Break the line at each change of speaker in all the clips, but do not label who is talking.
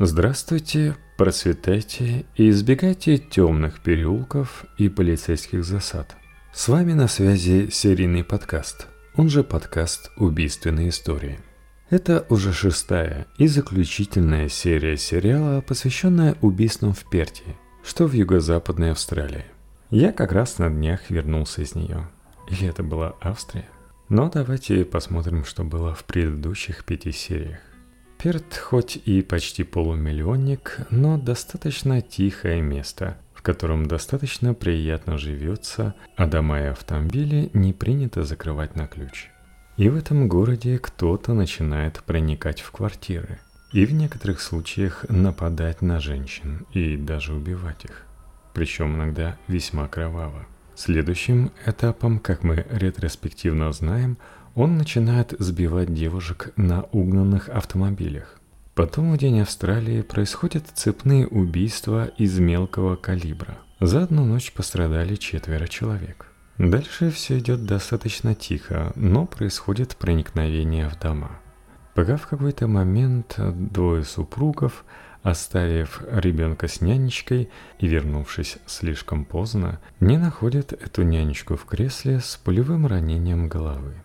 Здравствуйте, процветайте и избегайте темных переулков и полицейских засад. С вами на связи серийный подкаст, он же подкаст «Убийственные истории». Это уже шестая и заключительная серия сериала, посвященная убийствам в Перте, что в юго-западной Австралии. Я как раз на днях вернулся из нее. Или это была Австрия? Но давайте посмотрим, что было в предыдущих пяти сериях. Перт хоть и почти полумиллионник, но достаточно тихое место, в котором достаточно приятно живется, а дома и автомобили не принято закрывать на ключ. И в этом городе кто-то начинает проникать в квартиры и в некоторых случаях нападать на женщин и даже убивать их. Причем иногда весьма кроваво. Следующим этапом, как мы ретроспективно знаем, он начинает сбивать девушек на угнанных автомобилях. Потом в День Австралии происходят цепные убийства из мелкого калибра. За одну ночь пострадали четверо человек. Дальше все идет достаточно тихо, но происходит проникновение в дома. Пока в какой-то момент двое супругов оставив ребенка с нянечкой и вернувшись слишком поздно, не находят эту нянечку в кресле с пулевым ранением головы.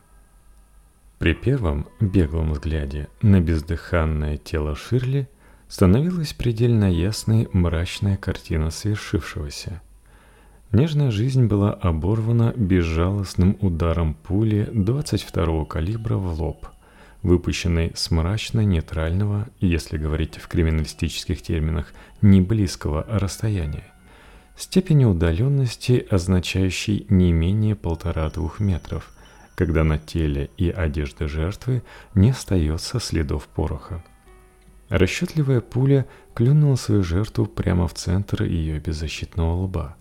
При первом беглом взгляде на бездыханное тело Ширли становилась предельно ясной мрачная картина свершившегося. Нежная жизнь была оборвана безжалостным ударом пули 22-го калибра в лоб – выпущенный с мрачно-нейтрального, если говорить в криминалистических терминах, не близкого расстояния, степени удаленности, означающей не менее полтора-двух метров, когда на теле и одежде жертвы не остается следов пороха. Расчетливая пуля клюнула свою жертву прямо в центр ее беззащитного лба.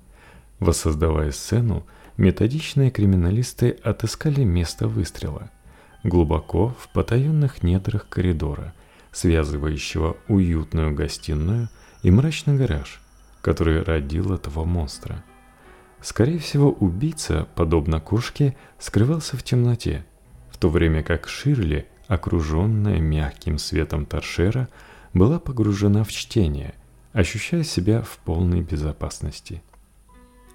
Воссоздавая сцену, методичные криминалисты отыскали место выстрела – глубоко в потаенных недрах коридора, связывающего уютную гостиную и мрачный гараж, который родил этого монстра. Скорее всего, убийца, подобно кошке, скрывался в темноте, в то время как Ширли, окруженная мягким светом торшера, была погружена в чтение, ощущая себя в полной безопасности.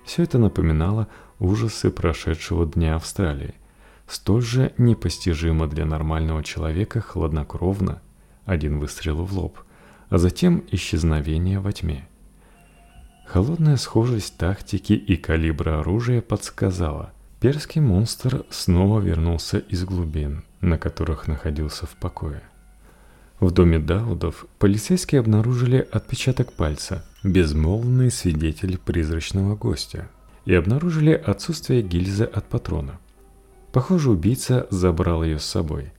Все это напоминало ужасы прошедшего дня Австралии, столь же непостижимо для нормального человека хладнокровно, один выстрел в лоб, а затем исчезновение во тьме. Холодная схожесть тактики и калибра оружия подсказала, перский монстр снова вернулся из глубин, на которых находился в покое. В доме Даудов полицейские обнаружили отпечаток пальца, безмолвный свидетель призрачного гостя, и обнаружили отсутствие гильзы от патрона. Похоже, убийца забрал ее с собой.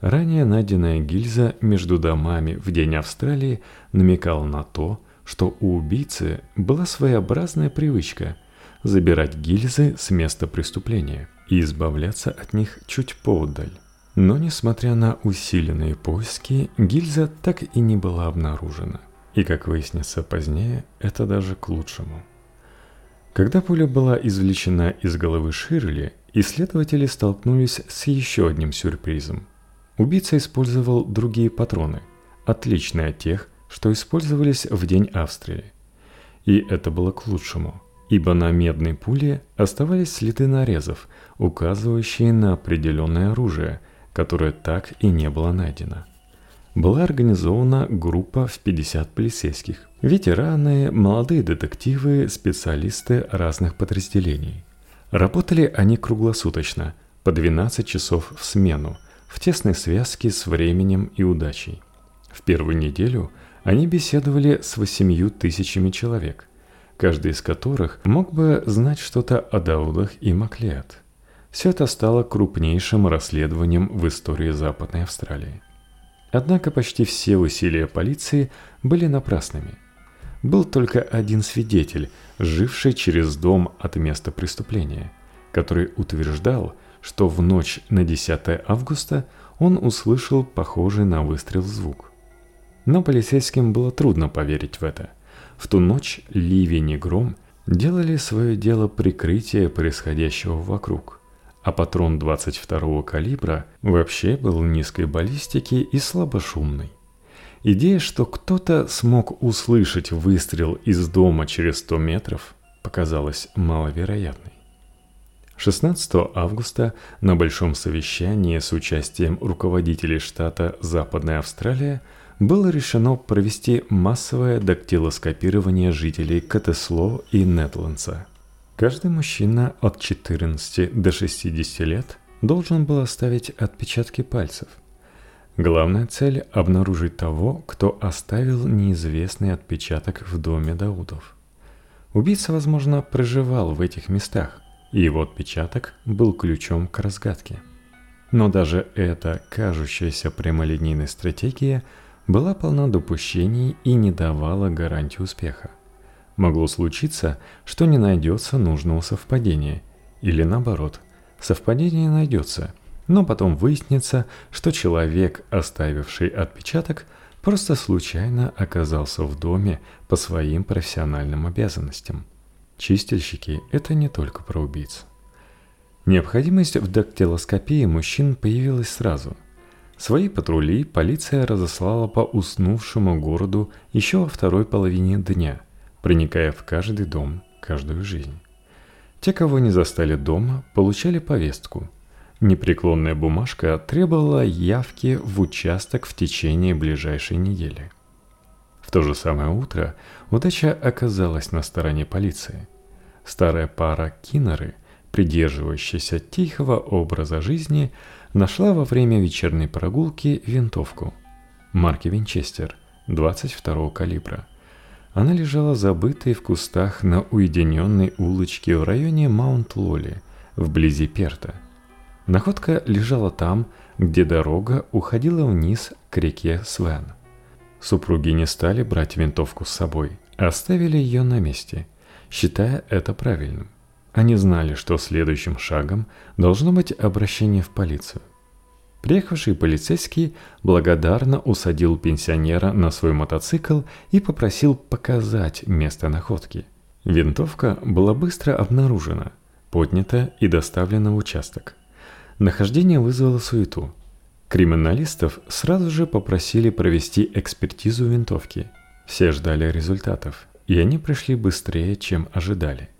Ранее найденная гильза между домами в день Австралии намекала на то, что у убийцы была своеобразная привычка забирать гильзы с места преступления и избавляться от них чуть поодаль. Но несмотря на усиленные поиски, гильза так и не была обнаружена. И, как выяснится позднее, это даже к лучшему. Когда пуля была извлечена из головы Ширли, исследователи столкнулись с еще одним сюрпризом. Убийца использовал другие патроны, отличные от тех, что использовались в день Австрии. И это было к лучшему, ибо на медной пуле оставались следы нарезов, указывающие на определенное оружие, которое так и не было найдено была организована группа в 50 полицейских. Ветераны, молодые детективы, специалисты разных подразделений. Работали они круглосуточно, по 12 часов в смену, в тесной связке с временем и удачей. В первую неделю они беседовали с 8 тысячами человек, каждый из которых мог бы знать что-то о Даудах и Маклеод. Все это стало крупнейшим расследованием в истории Западной Австралии. Однако почти все усилия полиции были напрасными. Был только один свидетель, живший через дом от места преступления, который утверждал, что в ночь на 10 августа он услышал похожий на выстрел звук. Но полицейским было трудно поверить в это. В ту ночь ливень и гром делали свое дело прикрытия происходящего вокруг а патрон 22-го калибра вообще был низкой баллистики и слабошумный. Идея, что кто-то смог услышать выстрел из дома через 100 метров, показалась маловероятной. 16 августа на большом совещании с участием руководителей штата Западная Австралия было решено провести массовое дактилоскопирование жителей Катесло и Нетландса. Каждый мужчина от 14 до 60 лет должен был оставить отпечатки пальцев. Главная цель – обнаружить того, кто оставил неизвестный отпечаток в доме Даудов. Убийца, возможно, проживал в этих местах, и его отпечаток был ключом к разгадке. Но даже эта кажущаяся прямолинейная стратегия была полна допущений и не давала гарантии успеха. Могло случиться, что не найдется нужного совпадения, или наоборот, совпадение найдется, но потом выяснится, что человек, оставивший отпечаток, просто случайно оказался в доме по своим профессиональным обязанностям. Чистильщики – это не только про убийц. Необходимость в дактилоскопии мужчин появилась сразу. Свои патрули полиция разослала по уснувшему городу еще во второй половине дня – проникая в каждый дом, каждую жизнь. Те, кого не застали дома, получали повестку. Непреклонная бумажка требовала явки в участок в течение ближайшей недели. В то же самое утро удача оказалась на стороне полиции. Старая пара Киннеры, придерживающаяся тихого образа жизни, нашла во время вечерней прогулки винтовку марки Винчестер 22 калибра – она лежала забытой в кустах на уединенной улочке в районе Маунт-Лоли, вблизи Перта. Находка лежала там, где дорога уходила вниз к реке Свен. Супруги не стали брать винтовку с собой, оставили ее на месте, считая это правильным. Они знали, что следующим шагом должно быть обращение в полицию. Приехавший полицейский благодарно усадил пенсионера на свой мотоцикл и попросил показать место находки. Винтовка была быстро обнаружена, поднята и доставлена в участок. Нахождение вызвало суету. Криминалистов сразу же попросили провести экспертизу винтовки. Все ждали результатов, и они пришли быстрее, чем ожидали.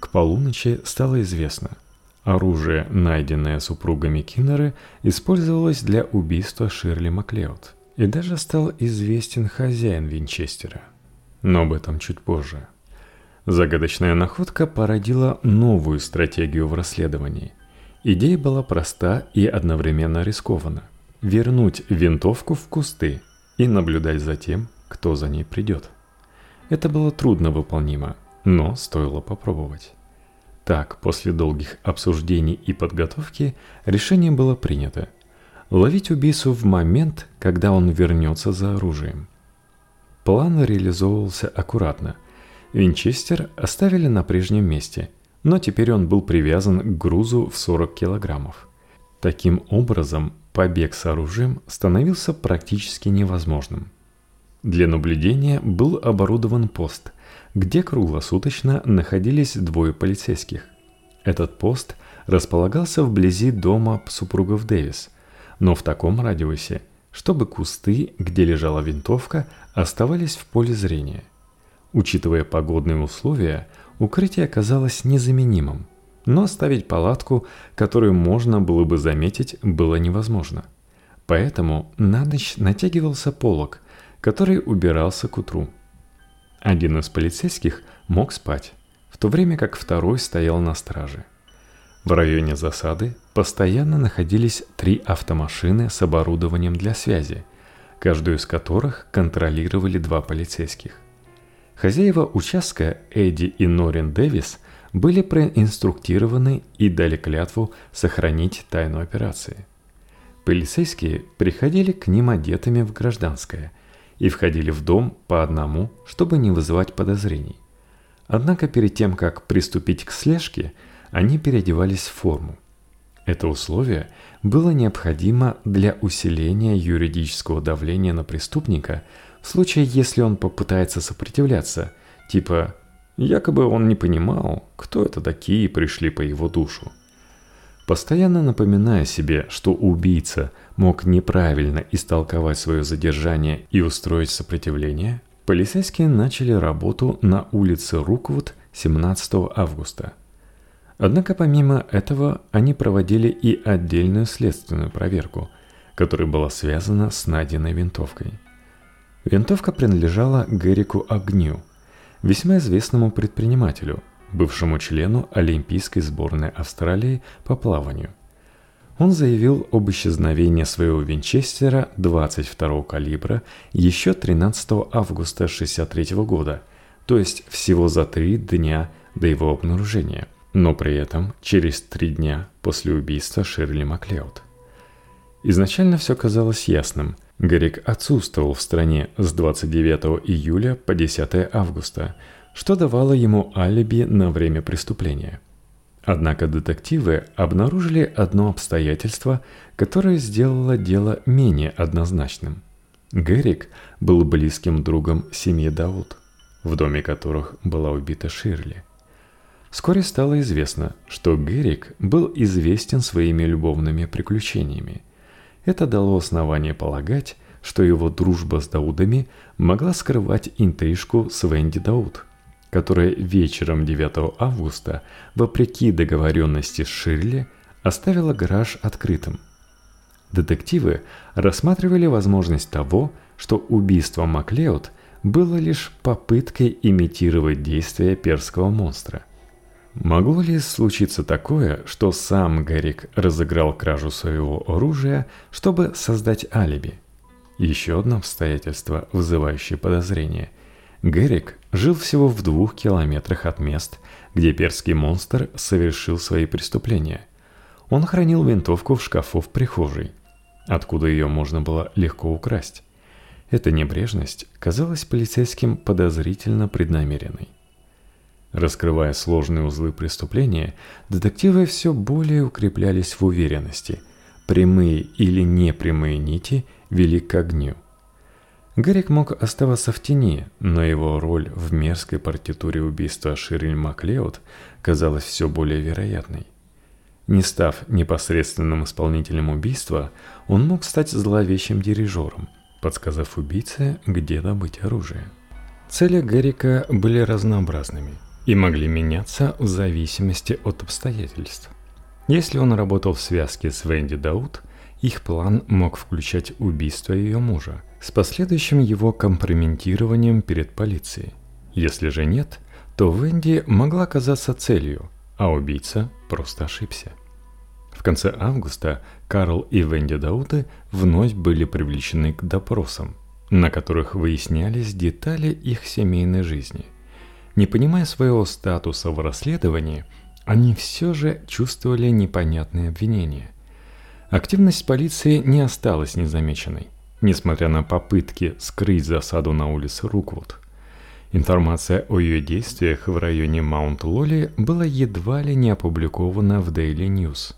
К полуночи стало известно – Оружие, найденное супругами Киннеры, использовалось для убийства Ширли Маклеод. И даже стал известен хозяин Винчестера. Но об этом чуть позже. Загадочная находка породила новую стратегию в расследовании. Идея была проста и одновременно рискована. Вернуть винтовку в кусты и наблюдать за тем, кто за ней придет. Это было трудно выполнимо, но стоило попробовать. Так, после долгих обсуждений и подготовки, решение было принято. Ловить убийцу в момент, когда он вернется за оружием. План реализовывался аккуратно. Винчестер оставили на прежнем месте, но теперь он был привязан к грузу в 40 килограммов. Таким образом, побег с оружием становился практически невозможным. Для наблюдения был оборудован пост – где круглосуточно находились двое полицейских. Этот пост располагался вблизи дома супругов Дэвис, но в таком радиусе, чтобы кусты, где лежала винтовка, оставались в поле зрения. Учитывая погодные условия, укрытие оказалось незаменимым, но оставить палатку, которую можно было бы заметить, было невозможно. Поэтому на ночь натягивался полог, который убирался к утру – один из полицейских мог спать, в то время как второй стоял на страже. В районе засады постоянно находились три автомашины с оборудованием для связи, каждую из которых контролировали два полицейских. Хозяева участка Эдди и Норин Дэвис были проинструктированы и дали клятву сохранить тайну операции. Полицейские приходили к ним одетыми в гражданское – и входили в дом по одному, чтобы не вызывать подозрений. Однако перед тем, как приступить к слежке, они переодевались в форму. Это условие было необходимо для усиления юридического давления на преступника в случае, если он попытается сопротивляться, типа якобы он не понимал, кто это такие пришли по его душу. Постоянно напоминая себе, что убийца мог неправильно истолковать свое задержание и устроить сопротивление, полицейские начали работу на улице Руквуд 17 августа. Однако помимо этого они проводили и отдельную следственную проверку, которая была связана с найденной винтовкой. Винтовка принадлежала Гэрику Огню, весьма известному предпринимателю, бывшему члену Олимпийской сборной Австралии по плаванию. Он заявил об исчезновении своего винчестера 22 калибра еще 13 августа 1963 года, то есть всего за три дня до его обнаружения, но при этом через три дня после убийства Ширли Маклеод. Изначально все казалось ясным. Гарик отсутствовал в стране с 29 июля по 10 августа, что давало ему алиби на время преступления – Однако детективы обнаружили одно обстоятельство, которое сделало дело менее однозначным. Гэрик был близким другом семьи Дауд, в доме которых была убита Ширли. Вскоре стало известно, что Гэрик был известен своими любовными приключениями. Это дало основание полагать, что его дружба с Даудами могла скрывать интрижку с Венди Дауд – которая вечером 9 августа, вопреки договоренности с Ширли, оставила гараж открытым. Детективы рассматривали возможность того, что убийство Маклеод было лишь попыткой имитировать действия перского монстра. Могло ли случиться такое, что сам Гарик разыграл кражу своего оружия, чтобы создать алиби? Еще одно обстоятельство, вызывающее подозрение – Герик жил всего в двух километрах от мест, где перский монстр совершил свои преступления. Он хранил винтовку в шкафу в прихожей, откуда ее можно было легко украсть. Эта небрежность казалась полицейским подозрительно преднамеренной. Раскрывая сложные узлы преступления, детективы все более укреплялись в уверенности. Прямые или непрямые нити вели к огню – Гарик мог оставаться в тени, но его роль в мерзкой партитуре убийства Шириль Маклеод казалась все более вероятной. Не став непосредственным исполнителем убийства, он мог стать зловещим дирижером, подсказав убийце, где добыть оружие. Цели Гарика были разнообразными и могли меняться в зависимости от обстоятельств. Если он работал в связке с Венди Дауд, их план мог включать убийство ее мужа – с последующим его компрометированием перед полицией. Если же нет, то Венди могла казаться целью, а убийца просто ошибся. В конце августа Карл и Венди Дауты вновь были привлечены к допросам, на которых выяснялись детали их семейной жизни. Не понимая своего статуса в расследовании, они все же чувствовали непонятные обвинения. Активность полиции не осталась незамеченной несмотря на попытки скрыть засаду на улице Руквуд. Информация о ее действиях в районе Маунт-Лоли была едва ли не опубликована в Daily News.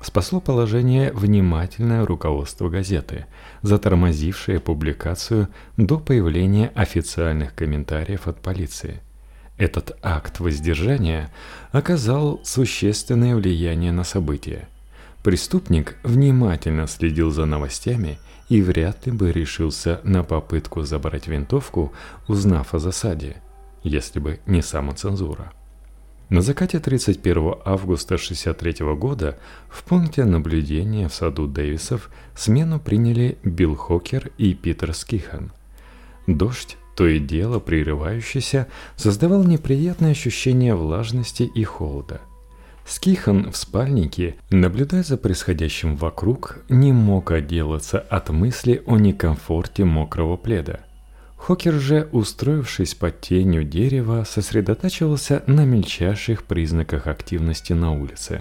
Спасло положение внимательное руководство газеты, затормозившее публикацию до появления официальных комментариев от полиции. Этот акт воздержания оказал существенное влияние на события. Преступник внимательно следил за новостями и вряд ли бы решился на попытку забрать винтовку, узнав о засаде, если бы не самоцензура. На закате 31 августа 1963 года в пункте наблюдения в саду Дэвисов смену приняли Билл Хокер и Питер Скихан. Дождь, то и дело прерывающийся, создавал неприятное ощущение влажности и холода. Скихан в спальнике, наблюдая за происходящим вокруг, не мог отделаться от мысли о некомфорте мокрого пледа. Хокер же, устроившись под тенью дерева, сосредотачивался на мельчайших признаках активности на улице.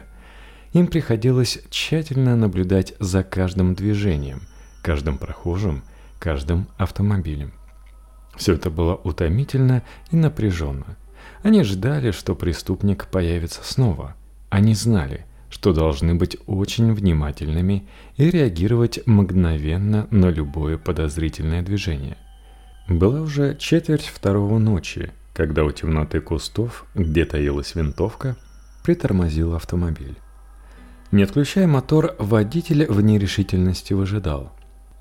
Им приходилось тщательно наблюдать за каждым движением, каждым прохожим, каждым автомобилем. Все это было утомительно и напряженно. Они ждали, что преступник появится снова – они знали, что должны быть очень внимательными и реагировать мгновенно на любое подозрительное движение. Была уже четверть второго ночи, когда у темноты кустов, где таилась винтовка, притормозил автомобиль. Не отключая мотор, водитель в нерешительности выжидал.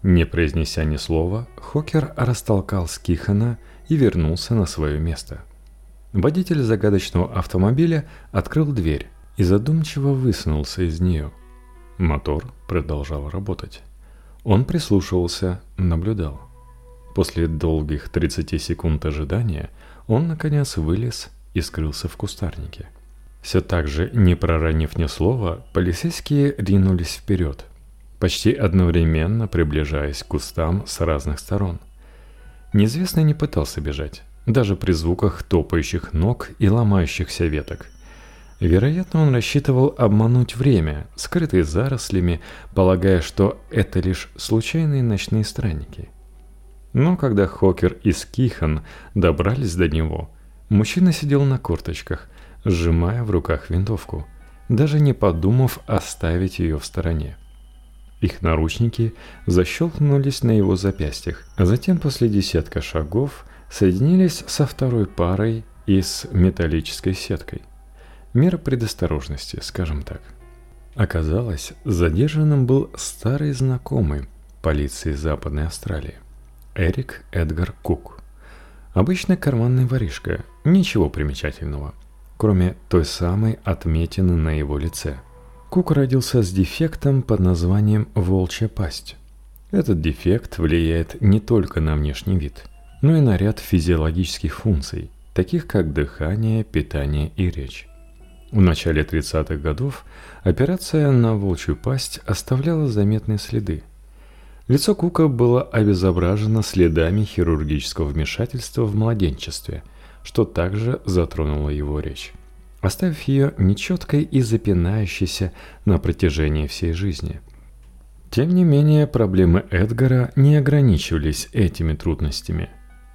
Не произнеся ни слова, Хокер растолкал Скихана и вернулся на свое место. Водитель загадочного автомобиля открыл дверь и задумчиво высунулся из нее. Мотор продолжал работать. Он прислушивался, наблюдал. После долгих 30 секунд ожидания он, наконец, вылез и скрылся в кустарнике. Все так же, не проронив ни слова, полицейские ринулись вперед, почти одновременно приближаясь к кустам с разных сторон. Неизвестный не пытался бежать, даже при звуках топающих ног и ломающихся веток. Вероятно, он рассчитывал обмануть время, скрытые зарослями, полагая, что это лишь случайные ночные странники. Но когда Хокер и Скихан добрались до него, мужчина сидел на корточках, сжимая в руках винтовку, даже не подумав оставить ее в стороне. Их наручники защелкнулись на его запястьях, а затем после десятка шагов соединились со второй парой и с металлической сеткой. Мера предосторожности, скажем так. Оказалось, задержанным был старый знакомый полиции Западной Австралии – Эрик Эдгар Кук. Обычный карманный воришка, ничего примечательного – кроме той самой отметины на его лице. Кук родился с дефектом под названием «волчья пасть». Этот дефект влияет не только на внешний вид, но и на ряд физиологических функций, таких как дыхание, питание и речь. В начале 30-х годов операция на волчью пасть оставляла заметные следы. Лицо Кука было обезображено следами хирургического вмешательства в младенчестве – что также затронуло его речь, оставив ее нечеткой и запинающейся на протяжении всей жизни. Тем не менее, проблемы Эдгара не ограничивались этими трудностями.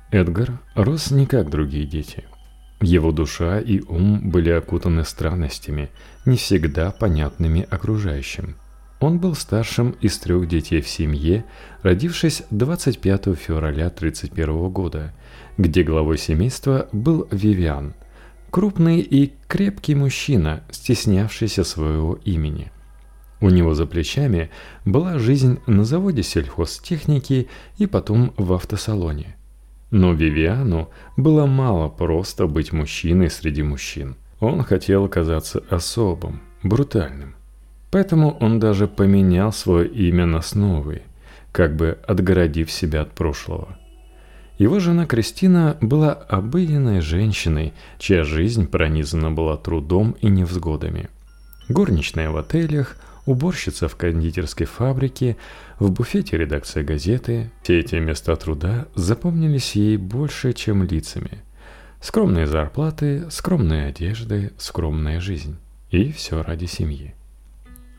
Эдгар рос не как другие дети. Его душа и ум были окутаны странностями, не всегда понятными окружающим. Он был старшим из трех детей в семье, родившись 25 февраля 1931 года, где главой семейства был Вивиан, крупный и крепкий мужчина, стеснявшийся своего имени. У него за плечами была жизнь на заводе сельхозтехники и потом в автосалоне. Но Вивиану было мало просто быть мужчиной среди мужчин. Он хотел казаться особым, брутальным. Поэтому он даже поменял свое имя на Сновый, как бы отгородив себя от прошлого. Его жена Кристина была обыденной женщиной, чья жизнь пронизана была трудом и невзгодами. Горничная в отелях, уборщица в кондитерской фабрике, в буфете редакция газеты. Все эти места труда запомнились ей больше, чем лицами. Скромные зарплаты, скромные одежды, скромная жизнь. И все ради семьи.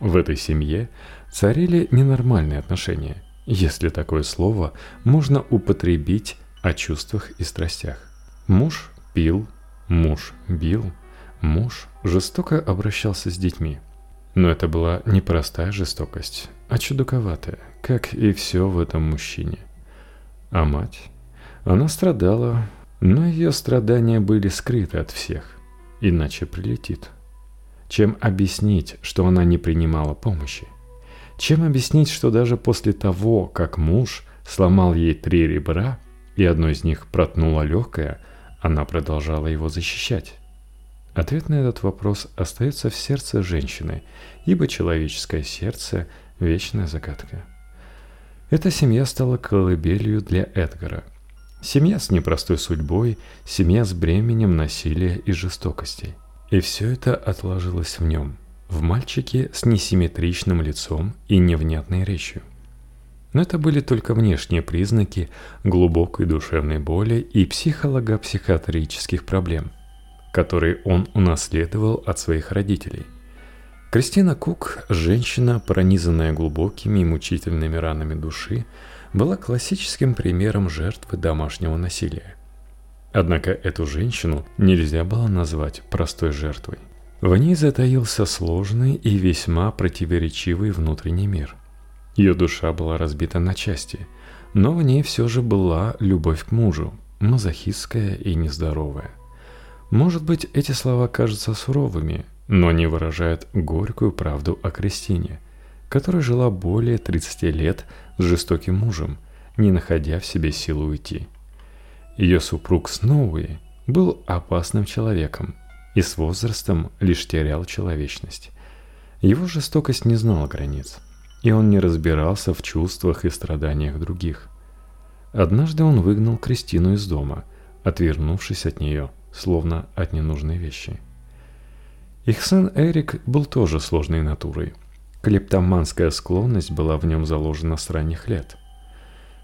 В этой семье царили ненормальные отношения, если такое слово можно употребить о чувствах и страстях. Муж пил, муж бил, муж жестоко обращался с детьми. Но это была не простая жестокость, а чудаковатая, как и все в этом мужчине. А мать? Она страдала, но ее страдания были скрыты от всех, иначе прилетит чем объяснить, что она не принимала помощи. Чем объяснить, что даже после того, как муж сломал ей три ребра, и одно из них протнуло легкое, она продолжала его защищать? Ответ на этот вопрос остается в сердце женщины, ибо человеческое сердце – вечная загадка. Эта семья стала колыбелью для Эдгара. Семья с непростой судьбой, семья с бременем насилия и жестокостей. И все это отложилось в нем, в мальчике с несимметричным лицом и невнятной речью. Но это были только внешние признаки глубокой душевной боли и психолого-психиатрических проблем, которые он унаследовал от своих родителей. Кристина Кук, женщина, пронизанная глубокими и мучительными ранами души, была классическим примером жертвы домашнего насилия – Однако эту женщину нельзя было назвать простой жертвой. В ней затаился сложный и весьма противоречивый внутренний мир. Ее душа была разбита на части, но в ней все же была любовь к мужу, мазохистская и нездоровая. Может быть, эти слова кажутся суровыми, но они выражают горькую правду о Кристине, которая жила более 30 лет с жестоким мужем, не находя в себе силы уйти. Ее супруг Сноуи был опасным человеком и с возрастом лишь терял человечность. Его жестокость не знала границ, и он не разбирался в чувствах и страданиях других. Однажды он выгнал Кристину из дома, отвернувшись от нее, словно от ненужной вещи. Их сын Эрик был тоже сложной натурой. Клептоманская склонность была в нем заложена с ранних лет.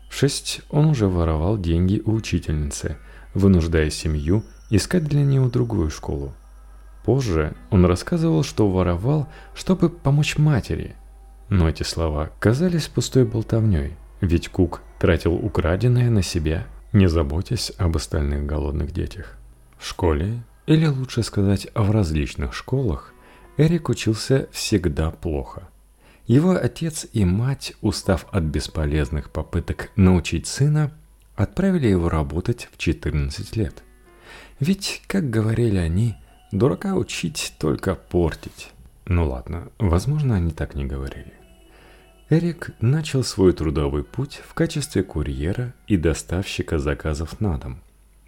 В шесть он уже воровал деньги у учительницы, вынуждая семью искать для него другую школу. Позже он рассказывал, что воровал, чтобы помочь матери. Но эти слова казались пустой болтовней, ведь Кук тратил украденное на себя, не заботясь об остальных голодных детях. В школе, или лучше сказать, в различных школах, Эрик учился всегда плохо. Его отец и мать, устав от бесполезных попыток научить сына, отправили его работать в 14 лет. Ведь, как говорили они, дурака учить только портить. Ну ладно, возможно, они так не говорили. Эрик начал свой трудовой путь в качестве курьера и доставщика заказов на дом,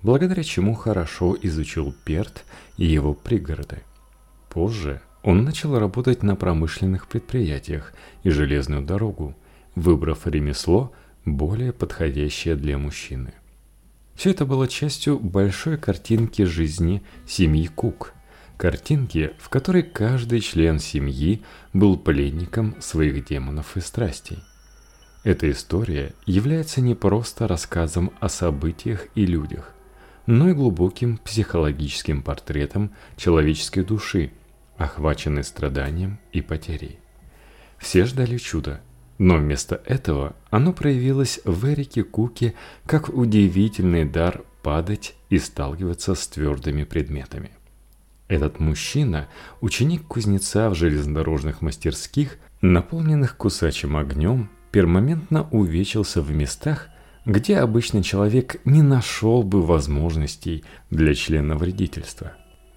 благодаря чему хорошо изучил Перт и его пригороды. Позже он начал работать на промышленных предприятиях и железную дорогу, выбрав ремесло, более подходящее для мужчины. Все это было частью большой картинки жизни семьи Кук – Картинки, в которой каждый член семьи был пленником своих демонов и страстей. Эта история является не просто рассказом о событиях и людях, но и глубоким психологическим портретом человеческой души, охваченной страданием и потерей. Все ждали чуда, но вместо этого оно проявилось в Эрике Куке как удивительный дар падать и сталкиваться с твердыми предметами. Этот мужчина, ученик кузнеца в железнодорожных мастерских, наполненных кусачим огнем, пермоментно увечился в местах, где обычный человек не нашел бы возможностей для члена вредительства.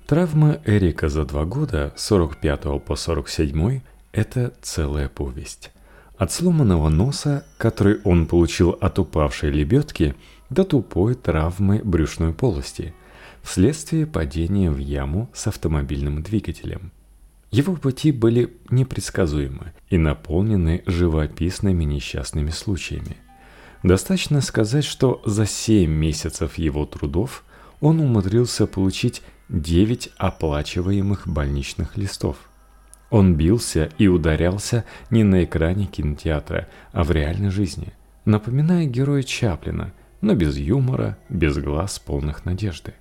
Травма Эрика за два года, 45 по 47, это целая повесть. От сломанного носа, который он получил от упавшей лебедки, до тупой травмы брюшной полости – вследствие падения в яму с автомобильным двигателем. Его пути были непредсказуемы и наполнены живописными несчастными случаями. Достаточно сказать, что за 7 месяцев его трудов он умудрился получить 9 оплачиваемых больничных листов. Он бился и ударялся не на экране кинотеатра, а в реальной жизни, напоминая героя Чаплина, но без юмора, без глаз полных надежды.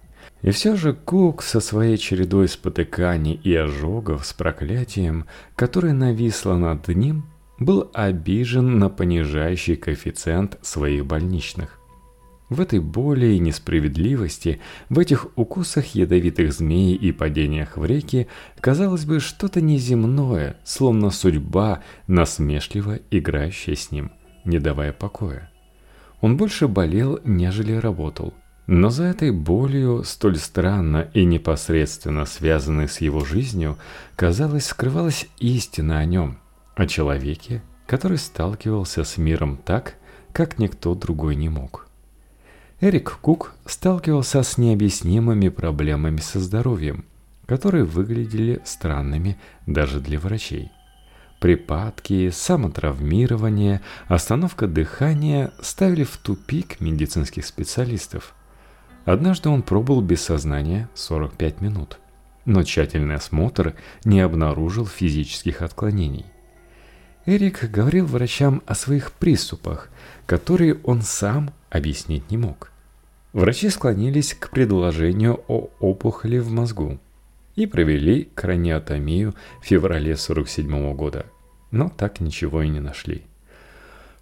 И все же Кук со своей чередой спотыканий и ожогов с проклятием, которое нависло над ним, был обижен на понижающий коэффициент своих больничных. В этой боли и несправедливости, в этих укусах ядовитых змей и падениях в реки, казалось бы, что-то неземное, словно судьба, насмешливо играющая с ним, не давая покоя. Он больше болел, нежели работал – но за этой болью, столь странно и непосредственно связанной с его жизнью, казалось, скрывалась истина о нем, о человеке, который сталкивался с миром так, как никто другой не мог. Эрик Кук сталкивался с необъяснимыми проблемами со здоровьем, которые выглядели странными даже для врачей. Припадки, самотравмирование, остановка дыхания ставили в тупик медицинских специалистов – Однажды он пробыл без сознания 45 минут, но тщательный осмотр не обнаружил физических отклонений. Эрик говорил врачам о своих приступах, которые он сам объяснить не мог. Врачи склонились к предложению о опухоли в мозгу и провели краниотомию в феврале 47 года, но так ничего и не нашли.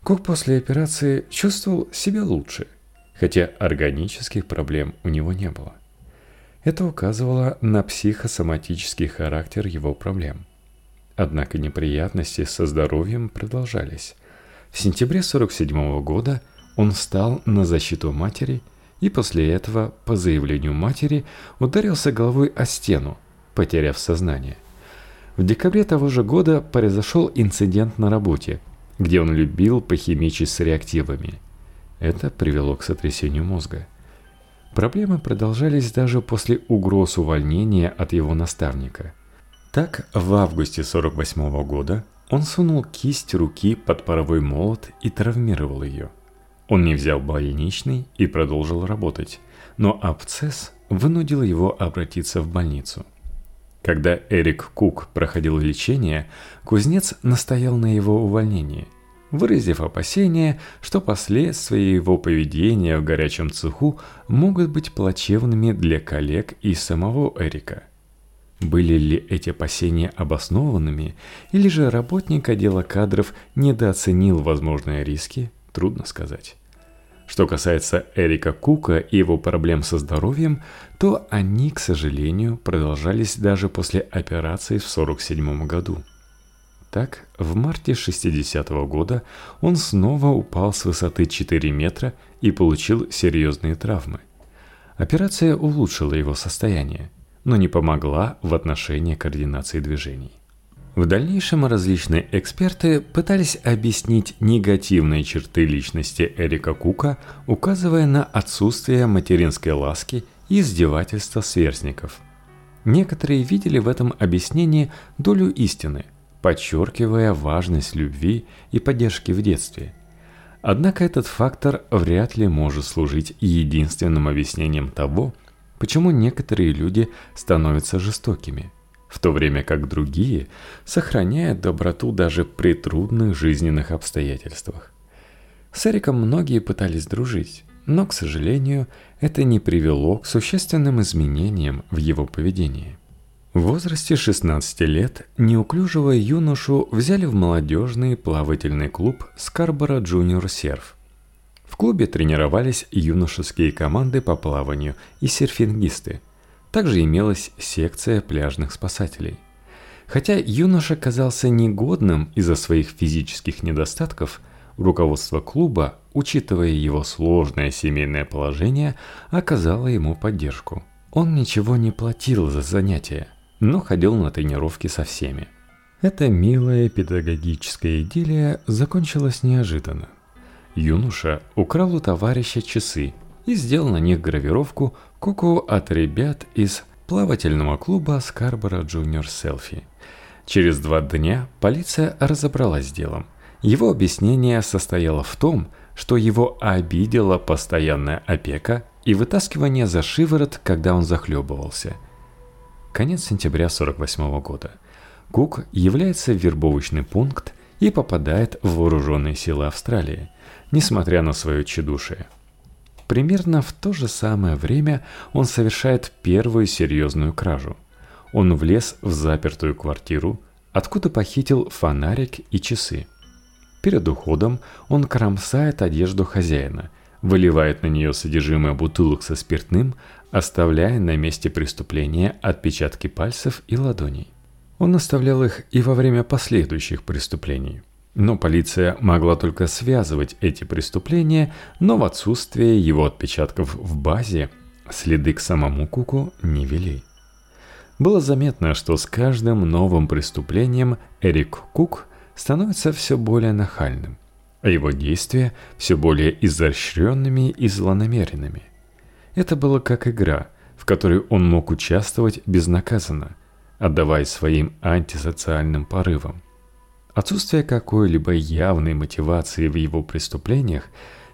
Кук после операции чувствовал себя лучше – хотя органических проблем у него не было. Это указывало на психосоматический характер его проблем. Однако неприятности со здоровьем продолжались. В сентябре 1947 года он встал на защиту матери и после этого, по заявлению матери, ударился головой о стену, потеряв сознание, В декабре того же года произошел инцидент на работе, где он любил похимичить с реактивами. Это привело к сотрясению мозга. Проблемы продолжались даже после угроз увольнения от его наставника. Так, в августе 48 года он сунул кисть руки под паровой молот и травмировал ее. Он не взял больничный и продолжил работать, но абсцесс вынудил его обратиться в больницу. Когда Эрик Кук проходил лечение, кузнец настоял на его увольнении, выразив опасение, что последствия его поведения в горячем цеху могут быть плачевными для коллег и самого Эрика. Были ли эти опасения обоснованными, или же работник отдела кадров недооценил возможные риски, трудно сказать. Что касается Эрика Кука и его проблем со здоровьем, то они, к сожалению, продолжались даже после операции в 1947 году. Так, в марте 60 -го года он снова упал с высоты 4 метра и получил серьезные травмы. Операция улучшила его состояние, но не помогла в отношении координации движений. В дальнейшем различные эксперты пытались объяснить негативные черты личности Эрика Кука, указывая на отсутствие материнской ласки и издевательства сверстников. Некоторые видели в этом объяснении долю истины, подчеркивая важность любви и поддержки в детстве. Однако этот фактор вряд ли может служить единственным объяснением того, почему некоторые люди становятся жестокими – в то время как другие сохраняют доброту даже при трудных жизненных обстоятельствах. С Эриком многие пытались дружить, но, к сожалению, это не привело к существенным изменениям в его поведении. В возрасте 16 лет неуклюжего юношу взяли в молодежный плавательный клуб Скарборо Джуниор Серф. Клубе тренировались юношеские команды по плаванию и серфингисты – также имелась секция пляжных спасателей. Хотя юноша казался негодным из-за своих физических недостатков, руководство клуба, учитывая его сложное семейное положение, оказало ему поддержку. Он ничего не платил за занятия, но ходил на тренировки со всеми. Эта милая педагогическая идиллия закончилась неожиданно. Юноша украл у товарища часы и сделал на них гравировку Куку от ребят из плавательного клуба Скарборо Джуниор Селфи. Через два дня полиция разобралась с делом. Его объяснение состояло в том, что его обидела постоянная опека и вытаскивание за шиворот, когда он захлебывался. Конец сентября 48 года. Кук является вербовочный пункт и попадает в вооруженные силы Австралии, несмотря на свое тщедушие – Примерно в то же самое время он совершает первую серьезную кражу. Он влез в запертую квартиру, откуда похитил фонарик и часы. Перед уходом он кромсает одежду хозяина, выливает на нее содержимое бутылок со спиртным, оставляя на месте преступления отпечатки пальцев и ладоней. Он оставлял их и во время последующих преступлений – но полиция могла только связывать эти преступления, но в отсутствие его отпечатков в базе следы к самому Куку не вели. Было заметно, что с каждым новым преступлением Эрик Кук становится все более нахальным, а его действия все более изощренными и злонамеренными. Это было как игра, в которой он мог участвовать безнаказанно, отдавая своим антисоциальным порывам – Отсутствие какой-либо явной мотивации в его преступлениях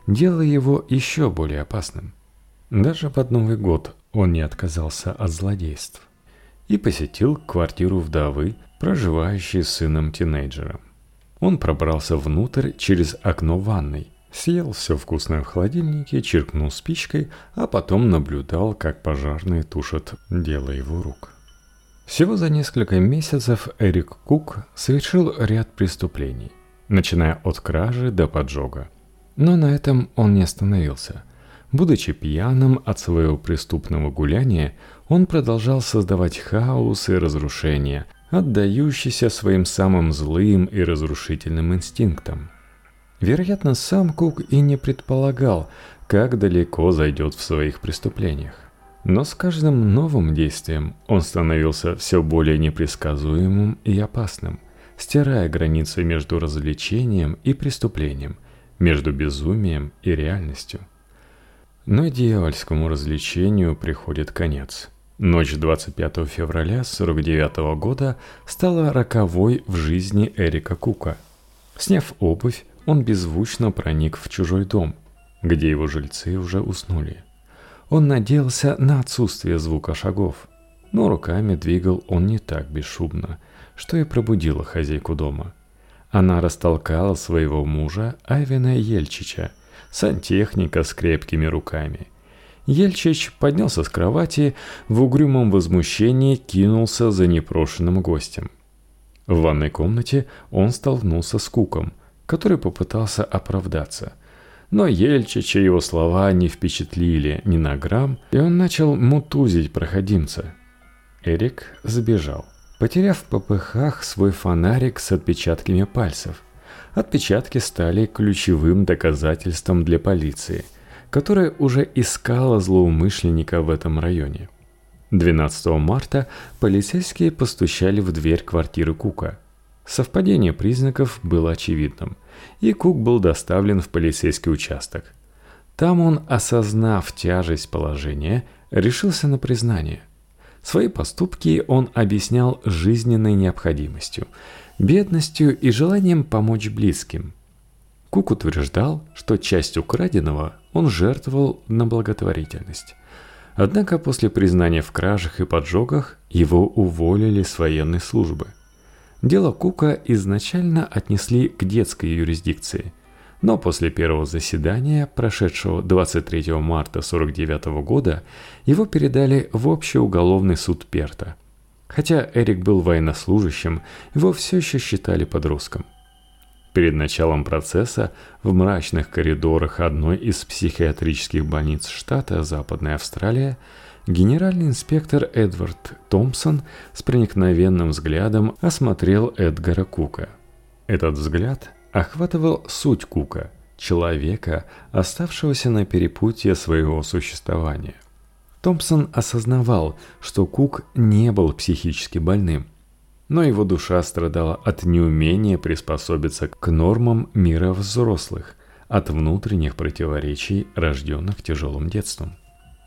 делало его еще более опасным. Даже под Новый год он не отказался от злодейств и посетил квартиру вдовы, проживающей с сыном-тинейджером. Он пробрался внутрь через окно ванной, съел все вкусное в холодильнике, чиркнул спичкой, а потом наблюдал, как пожарные тушат дело его рук. Всего за несколько месяцев Эрик Кук совершил ряд преступлений, начиная от кражи до поджога. Но на этом он не остановился. Будучи пьяным от своего преступного гуляния, он продолжал создавать хаос и разрушения, отдающийся своим самым злым и разрушительным инстинктам. Вероятно, сам Кук и не предполагал, как далеко зайдет в своих преступлениях. Но с каждым новым действием он становился все более непредсказуемым и опасным, стирая границы между развлечением и преступлением, между безумием и реальностью. Но дьявольскому развлечению приходит конец. Ночь 25 февраля 49 года стала роковой в жизни Эрика Кука. Сняв обувь, он беззвучно проник в чужой дом, где его жильцы уже уснули. Он надеялся на отсутствие звука шагов, но руками двигал он не так бесшумно, что и пробудило хозяйку дома. Она растолкала своего мужа Айвена Ельчича, сантехника с крепкими руками. Ельчич поднялся с кровати, в угрюмом возмущении кинулся за непрошенным гостем. В ванной комнате он столкнулся с Куком, который попытался оправдаться – но Ельчича его слова не впечатлили ни на грамм, и он начал мутузить проходимца. Эрик сбежал, потеряв в попыхах свой фонарик с отпечатками пальцев. Отпечатки стали ключевым доказательством для полиции, которая уже искала злоумышленника в этом районе. 12 марта полицейские постучали в дверь квартиры Кука. Совпадение признаков было очевидным – и Кук был доставлен в полицейский участок. Там он, осознав тяжесть положения, решился на признание. Свои поступки он объяснял жизненной необходимостью, бедностью и желанием помочь близким. Кук утверждал, что часть украденного он жертвовал на благотворительность. Однако после признания в кражах и поджогах его уволили с военной службы. Дело Кука изначально отнесли к детской юрисдикции, но после первого заседания, прошедшего 23 марта 1949 года, его передали в общий уголовный суд Перта. Хотя Эрик был военнослужащим, его все еще считали подростком. Перед началом процесса в мрачных коридорах одной из психиатрических больниц штата Западная Австралия – Генеральный инспектор Эдвард Томпсон с проникновенным взглядом осмотрел Эдгара Кука. Этот взгляд охватывал суть Кука, человека, оставшегося на перепутье своего существования. Томпсон осознавал, что Кук не был психически больным, но его душа страдала от неумения приспособиться к нормам мира взрослых, от внутренних противоречий, рожденных тяжелым детством.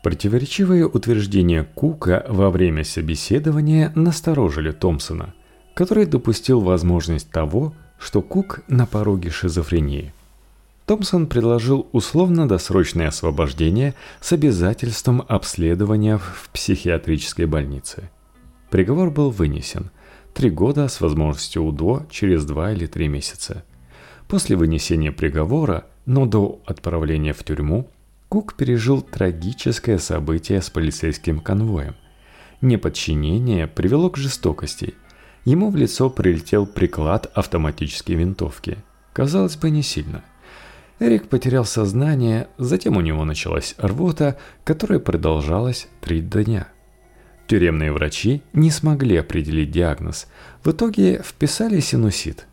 Противоречивые утверждения Кука во время собеседования насторожили Томпсона, который допустил возможность того, что Кук на пороге шизофрении. Томпсон предложил условно-досрочное освобождение с обязательством обследования в психиатрической больнице. Приговор был вынесен – три года с возможностью УДО через два или три месяца. После вынесения приговора, но до отправления в тюрьму – Кук пережил трагическое событие с полицейским конвоем. Неподчинение привело к жестокости. Ему в лицо прилетел приклад автоматической винтовки. Казалось бы, не сильно. Эрик потерял сознание, затем у него началась рвота, которая продолжалась три дня. Тюремные врачи не смогли определить диагноз. В итоге вписали синусит.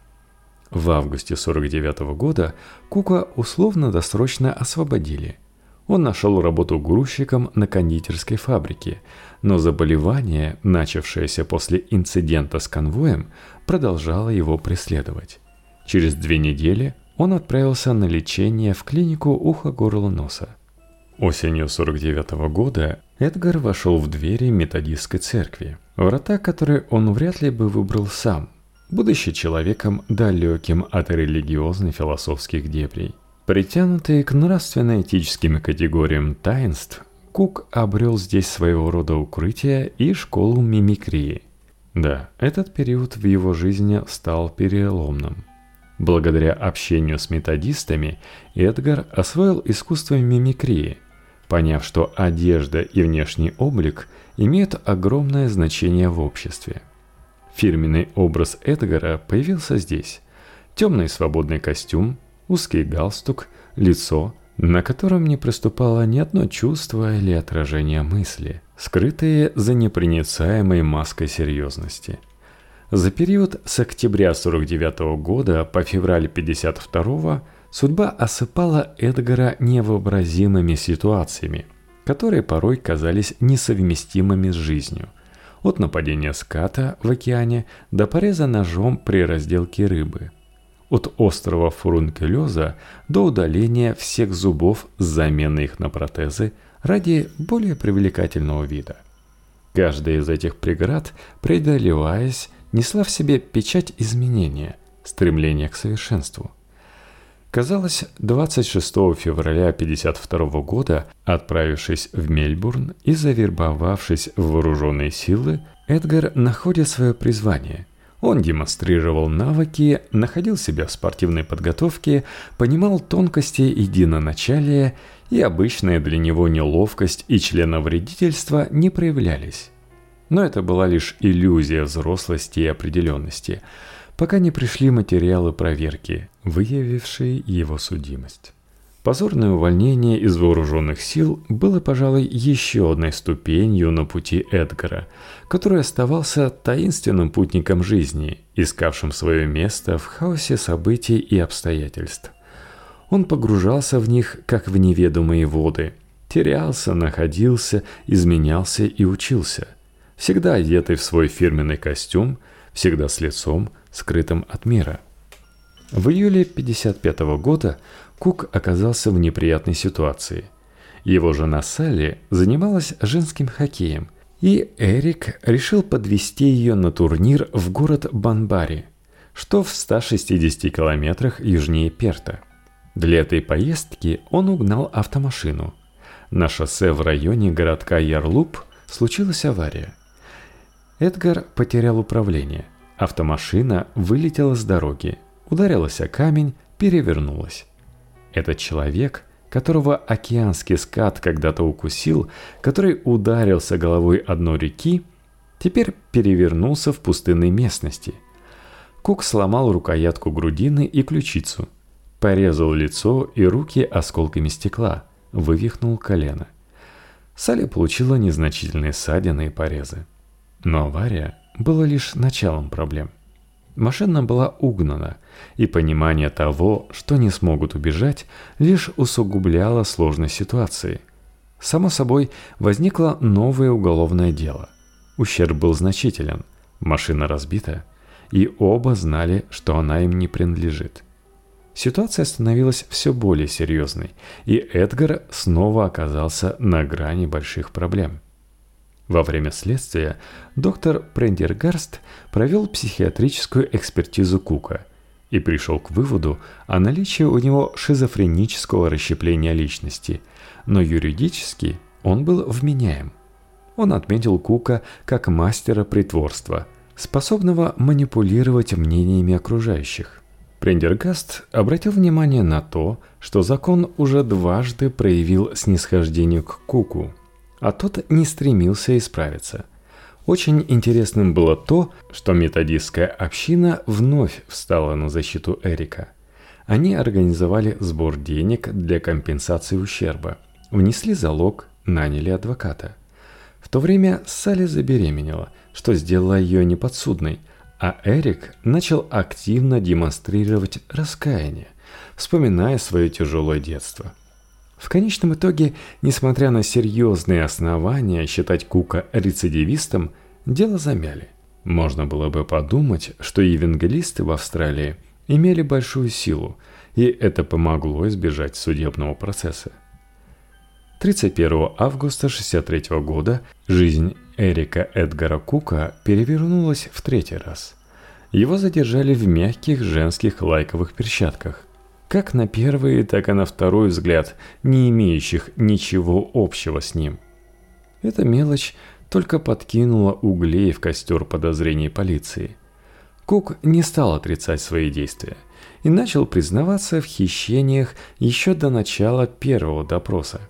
В августе 49 года Кука условно-досрочно освободили – он нашел работу грузчиком на кондитерской фабрике, но заболевание, начавшееся после инцидента с конвоем, продолжало его преследовать. Через две недели он отправился на лечение в клинику ухо-горло-носа. Осенью 49 -го года Эдгар вошел в двери методистской церкви, врата которой он вряд ли бы выбрал сам, будучи человеком далеким от религиозно-философских дебрей. Притянутый к нравственно-этическим категориям таинств, Кук обрел здесь своего рода укрытие и школу мимикрии. Да, этот период в его жизни стал переломным. Благодаря общению с методистами Эдгар освоил искусство мимикрии, поняв, что одежда и внешний облик имеют огромное значение в обществе. Фирменный образ Эдгара появился здесь. Темный свободный костюм, узкий галстук, лицо, на котором не проступало ни одно чувство или отражение мысли, скрытые за непроницаемой маской серьезности. За период с октября 49 года по февраль 52 судьба осыпала Эдгара невообразимыми ситуациями, которые порой казались несовместимыми с жизнью. От нападения ската в океане до пореза ножом при разделке рыбы. От острого фурункулеза до удаления всех зубов с заменой их на протезы ради более привлекательного вида. Каждая из этих преград, преодолеваясь, несла в себе печать изменения, стремления к совершенству. Казалось, 26 февраля 1952 года, отправившись в Мельбурн и завербовавшись в вооруженные силы, Эдгар находит свое призвание. Он демонстрировал навыки, находил себя в спортивной подготовке, понимал тонкости единоначалия, и обычная для него неловкость и членовредительство не проявлялись. Но это была лишь иллюзия взрослости и определенности – пока не пришли материалы проверки, выявившие его судимость. Позорное увольнение из вооруженных сил было, пожалуй, еще одной ступенью на пути Эдгара, который оставался таинственным путником жизни, искавшим свое место в хаосе событий и обстоятельств. Он погружался в них, как в неведомые воды, терялся, находился, изменялся и учился. Всегда одетый в свой фирменный костюм, всегда с лицом, скрытым от мира. В июле 1955 года Кук оказался в неприятной ситуации. Его жена Салли занималась женским хоккеем, и Эрик решил подвести ее на турнир в город Банбари, что в 160 километрах южнее Перта. Для этой поездки он угнал автомашину. На шоссе в районе городка Ярлуп случилась авария. Эдгар потерял управление – Автомашина вылетела с дороги, ударилась о камень, перевернулась. Этот человек, которого океанский скат когда-то укусил, который ударился головой одной реки, теперь перевернулся в пустынной местности. Кук сломал рукоятку грудины и ключицу, порезал лицо и руки осколками стекла, вывихнул колено. Салли получила незначительные ссадины и порезы. Но авария было лишь началом проблем. Машина была угнана, и понимание того, что не смогут убежать, лишь усугубляло сложность ситуации. Само собой, возникло новое уголовное дело. Ущерб был значителен, машина разбита, и оба знали, что она им не принадлежит. Ситуация становилась все более серьезной, и Эдгар снова оказался на грани больших проблем – во время следствия доктор Прендергарст провел психиатрическую экспертизу Кука и пришел к выводу о наличии у него шизофренического расщепления личности, но юридически он был вменяем. Он отметил Кука как мастера притворства, способного манипулировать мнениями окружающих. Прендергаст обратил внимание на то, что закон уже дважды проявил снисхождение к Куку – а тот не стремился исправиться. Очень интересным было то, что методистская община вновь встала на защиту Эрика. Они организовали сбор денег для компенсации ущерба, внесли залог, наняли адвоката. В то время Салли забеременела, что сделало ее неподсудной, а Эрик начал активно демонстрировать раскаяние, вспоминая свое тяжелое детство – в конечном итоге, несмотря на серьезные основания считать Кука рецидивистом, дело замяли. Можно было бы подумать, что евангелисты в Австралии имели большую силу, и это помогло избежать судебного процесса. 31 августа 1963 года жизнь Эрика Эдгара Кука перевернулась в третий раз. Его задержали в мягких женских лайковых перчатках как на первый, так и на второй взгляд, не имеющих ничего общего с ним. Эта мелочь только подкинула углей в костер подозрений полиции. Кук не стал отрицать свои действия и начал признаваться в хищениях еще до начала первого допроса.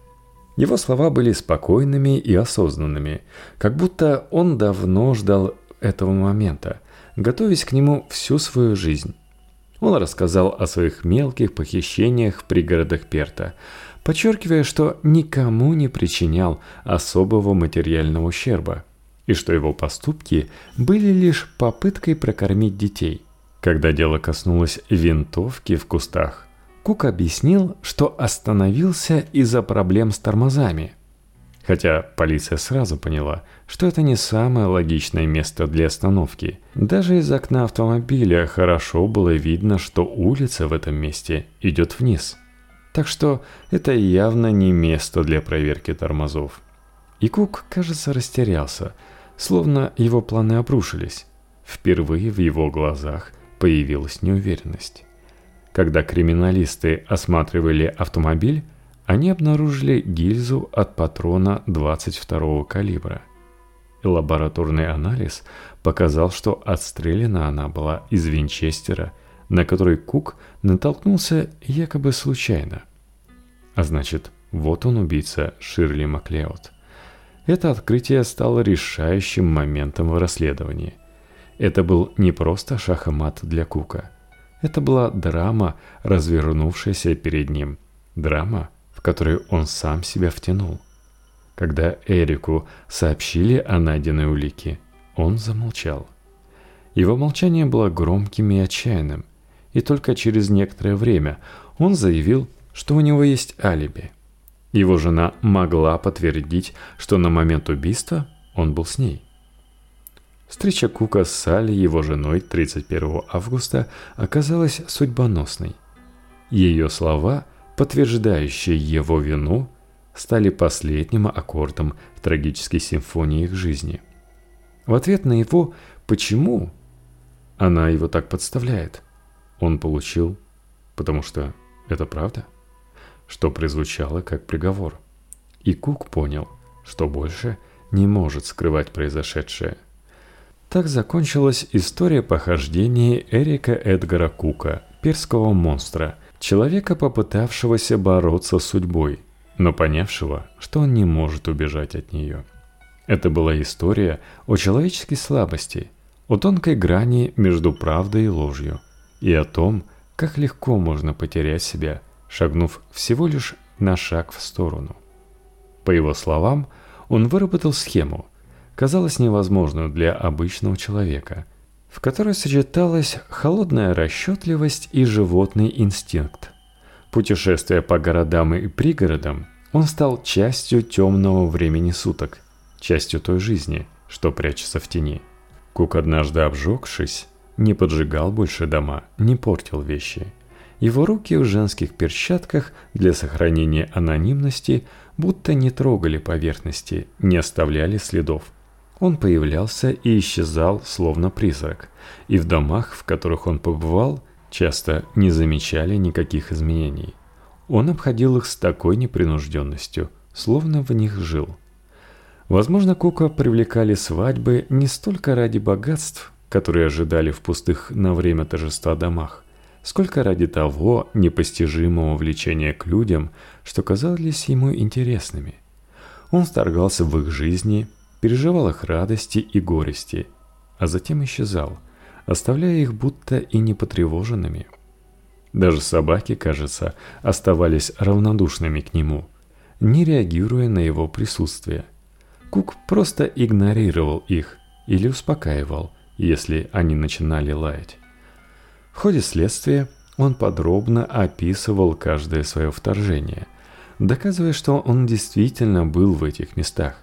Его слова были спокойными и осознанными, как будто он давно ждал этого момента, готовясь к нему всю свою жизнь. Он рассказал о своих мелких похищениях в пригородах Перта, подчеркивая, что никому не причинял особого материального ущерба, и что его поступки были лишь попыткой прокормить детей. Когда дело коснулось винтовки в кустах, Кук объяснил, что остановился из-за проблем с тормозами. Хотя полиция сразу поняла, что это не самое логичное место для остановки. Даже из окна автомобиля хорошо было видно, что улица в этом месте идет вниз. Так что это явно не место для проверки тормозов. И Кук, кажется, растерялся, словно его планы обрушились. Впервые в его глазах появилась неуверенность. Когда криминалисты осматривали автомобиль, они обнаружили гильзу от патрона 22-го калибра. Лабораторный анализ показал, что отстрелена она была из винчестера, на который Кук натолкнулся якобы случайно. А значит, вот он убийца Ширли Маклеод. Это открытие стало решающим моментом в расследовании. Это был не просто шах для Кука. Это была драма, развернувшаяся перед ним. Драма, в которую он сам себя втянул. Когда Эрику сообщили о найденной улике, он замолчал. Его молчание было громким и отчаянным, и только через некоторое время он заявил, что у него есть алиби – его жена могла подтвердить, что на момент убийства он был с ней. Встреча Кука с Салли, его женой, 31 августа оказалась судьбоносной. Ее слова, подтверждающие его вину, стали последним аккордом в трагической симфонии их жизни. В ответ на его «почему?» она его так подставляет. Он получил, потому что это правда что прозвучало как приговор. И Кук понял, что больше не может скрывать произошедшее. Так закончилась история похождений Эрика Эдгара Кука, перского монстра, человека, попытавшегося бороться с судьбой, но понявшего, что он не может убежать от нее. Это была история о человеческой слабости, о тонкой грани между правдой и ложью, и о том, как легко можно потерять себя – шагнув всего лишь на шаг в сторону. По его словам, он выработал схему, казалось невозможную для обычного человека, в которой сочеталась холодная расчетливость и животный инстинкт. Путешествуя по городам и пригородам, он стал частью темного времени суток, частью той жизни, что прячется в тени. Кук, однажды обжегшись, не поджигал больше дома, не портил вещи – его руки в женских перчатках для сохранения анонимности будто не трогали поверхности, не оставляли следов. Он появлялся и исчезал, словно призрак, и в домах, в которых он побывал, часто не замечали никаких изменений. Он обходил их с такой непринужденностью, словно в них жил. Возможно, Кука привлекали свадьбы не столько ради богатств, которые ожидали в пустых на время торжества домах, сколько ради того непостижимого влечения к людям, что казались ему интересными. Он вторгался в их жизни, переживал их радости и горести, а затем исчезал, оставляя их будто и непотревоженными. Даже собаки, кажется, оставались равнодушными к нему, не реагируя на его присутствие. Кук просто игнорировал их или успокаивал, если они начинали лаять. В ходе следствия он подробно описывал каждое свое вторжение, доказывая, что он действительно был в этих местах.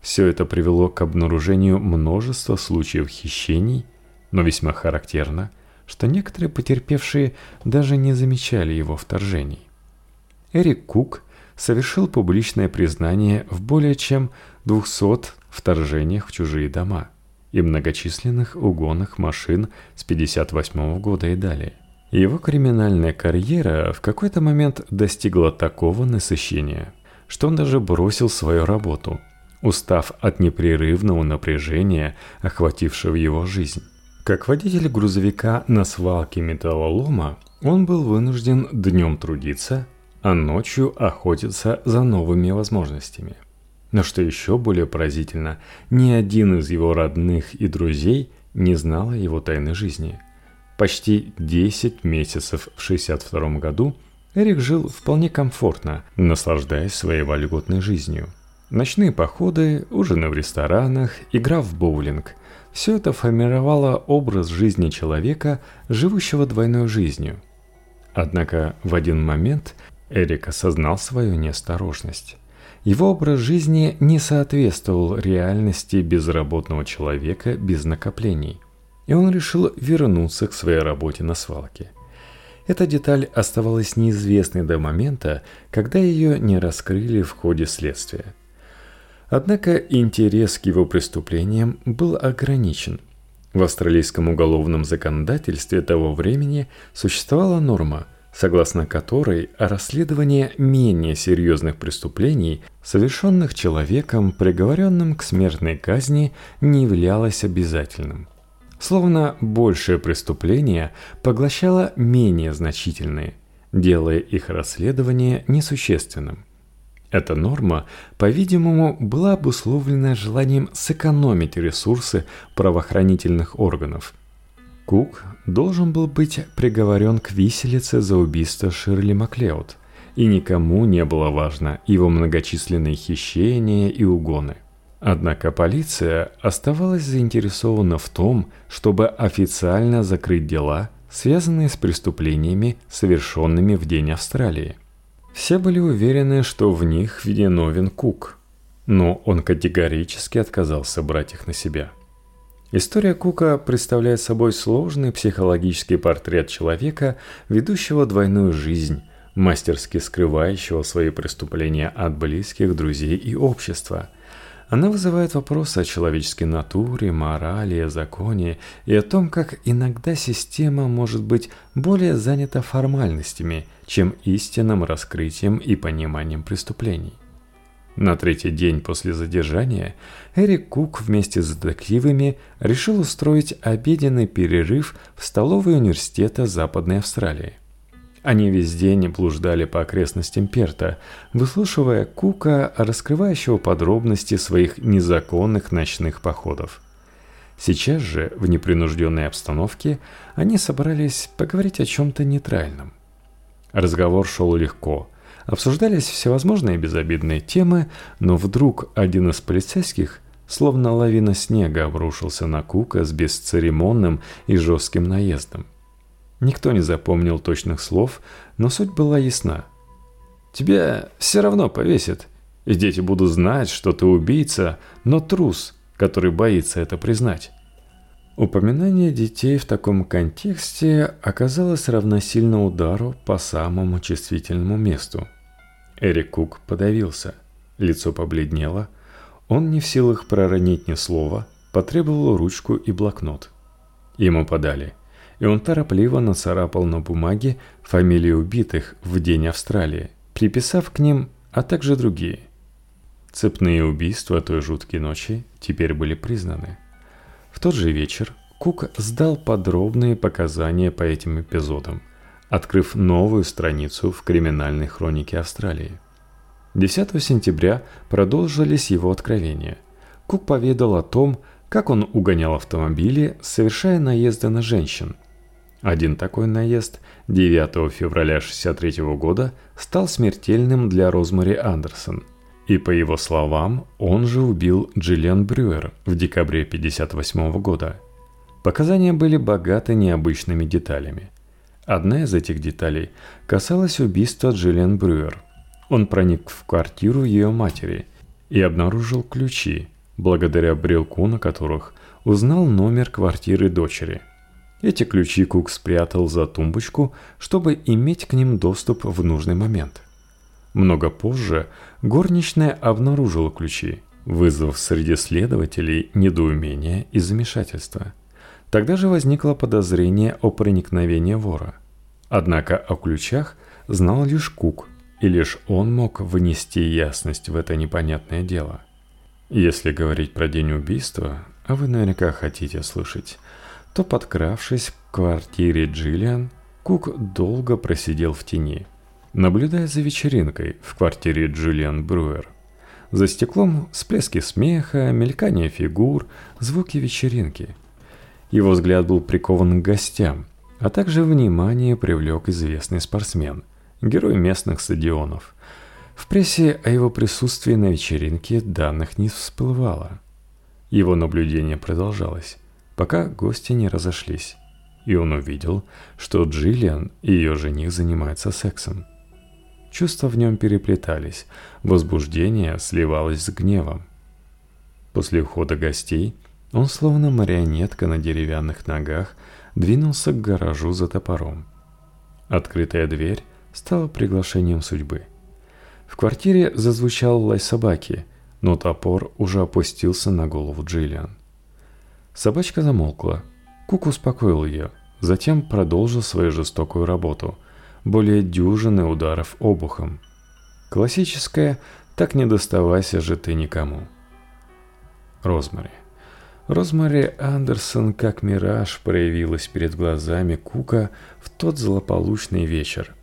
Все это привело к обнаружению множества случаев хищений, но весьма характерно, что некоторые потерпевшие даже не замечали его вторжений. Эрик Кук совершил публичное признание в более чем 200 вторжениях в чужие дома – и многочисленных угонах машин с 58 года и далее. Его криминальная карьера в какой-то момент достигла такого насыщения, что он даже бросил свою работу, устав от непрерывного напряжения, охватившего его жизнь. Как водитель грузовика на свалке металлолома, он был вынужден днем трудиться, а ночью охотиться за новыми возможностями – но что еще более поразительно, ни один из его родных и друзей не знал о его тайной жизни. Почти 10 месяцев в 62 году Эрик жил вполне комфортно, наслаждаясь своей вольготной жизнью. Ночные походы, ужины в ресторанах, игра в боулинг – все это формировало образ жизни человека, живущего двойной жизнью. Однако в один момент Эрик осознал свою неосторожность. его образ жизни не соответствовал реальности безработного человека без накоплений, и он решил вернуться к своей работе на свалке. Эта деталь оставалась неизвестной до момента, когда ее не раскрыли в ходе следствия. Однако интерес к его преступлениям был ограничен. В австралийском уголовном законодательстве того времени существовала норма – согласно которой расследование менее серьезных преступлений, совершенных человеком, приговоренным к смертной казни, не являлось обязательным. Словно большее преступление поглощало менее значительные, делая их расследование несущественным. Эта норма, по-видимому, была обусловлена желанием сэкономить ресурсы правоохранительных органов – Кук должен был быть приговорен к виселице за убийство Ширли Маклеод, и никому не было важно его многочисленные хищения и угоны. Однако полиция оставалась заинтересована в том, чтобы официально закрыть дела, связанные с преступлениями, совершенными в День Австралии. Все были уверены, что в них виновен Кук, но он категорически отказался брать их на себя – История Кука представляет собой сложный психологический портрет человека, ведущего двойную жизнь, мастерски скрывающего свои преступления от близких, друзей и общества. Она вызывает вопросы о человеческой натуре, морали, законе и о том, как иногда система может быть более занята формальностями, чем истинным раскрытием и пониманием преступлений. На третий день после задержания Эрик Кук вместе с детективами решил устроить обеденный перерыв в столовой университета Западной Австралии. Они весь день блуждали по окрестностям Перта, выслушивая Кука, раскрывающего подробности своих незаконных ночных походов. Сейчас же, в непринужденной обстановке, они собрались поговорить о чем-то нейтральном. Разговор шел легко – Обсуждались всевозможные безобидные темы, но вдруг один из полицейских, словно лавина снега, обрушился на Кука с бесцеремонным и жестким наездом. Никто не запомнил точных слов, но суть была ясна. «Тебя все равно повесят, и дети будут знать, что ты убийца, но трус, который боится это признать». Упоминание детей в таком контексте оказалось равносильно удару по самому чувствительному месту. Эрик Кук подавился, лицо побледнело, он не в силах проронить ни слова, потребовал ручку и блокнот. Ему подали, и он торопливо нацарапал на бумаге фамилии убитых в день Австралии, приписав к ним, а также другие. Цепные убийства той жуткой ночи теперь были признаны – в тот же вечер Кук сдал подробные показания по этим эпизодам, открыв новую страницу в криминальной хронике Австралии. 10 сентября продолжились его откровения. Кук поведал о том, как он угонял автомобили, совершая наезды на женщин. Один такой наезд 9 февраля 1963 года стал смертельным для Розмари Андерсон – и по его словам, он же убил Джиллиан Брюер в декабре 1958 года. Показания были богаты необычными деталями. Одна из этих деталей касалась убийства Джиллиан Брюер. Он проник в квартиру ее матери и обнаружил ключи, благодаря брелку на которых узнал номер квартиры дочери. Эти ключи Кук спрятал за тумбочку, чтобы иметь к ним доступ в нужный момент – много позже горничная обнаружила ключи, вызвав среди следователей недоумение и замешательство. Тогда же возникло подозрение о проникновении вора. Однако о ключах знал лишь Кук, и лишь он мог внести ясность в это непонятное дело. Если говорить про день убийства, а вы наверняка хотите слышать, то, подкравшись к квартире Джиллиан, Кук долго просидел в тени – наблюдая за вечеринкой в квартире Джулиан Бруер. За стеклом всплески смеха, мелькание фигур, звуки вечеринки. Его взгляд был прикован к гостям, а также внимание привлек известный спортсмен, герой местных стадионов. В прессе о его присутствии на вечеринке данных не всплывало. Его наблюдение продолжалось, пока гости не разошлись, и он увидел, что Джиллиан и ее жених занимаются сексом. Чувства в нем переплетались, возбуждение сливалось с гневом. После ухода гостей он, словно марионетка на деревянных ногах, двинулся к гаражу за топором. Открытая дверь стала приглашением судьбы. В квартире зазвучал лай собаки, но топор уже опустился на голову Джиллиан. Собачка замолкла. Кук успокоил ее, затем продолжил свою жестокую работу. Более дюжины ударов обухом. Классическая «так не доставайся же ты никому». Розмари. Розмари Андерсон как мираж проявилась перед глазами Кука в тот злополучный вечер.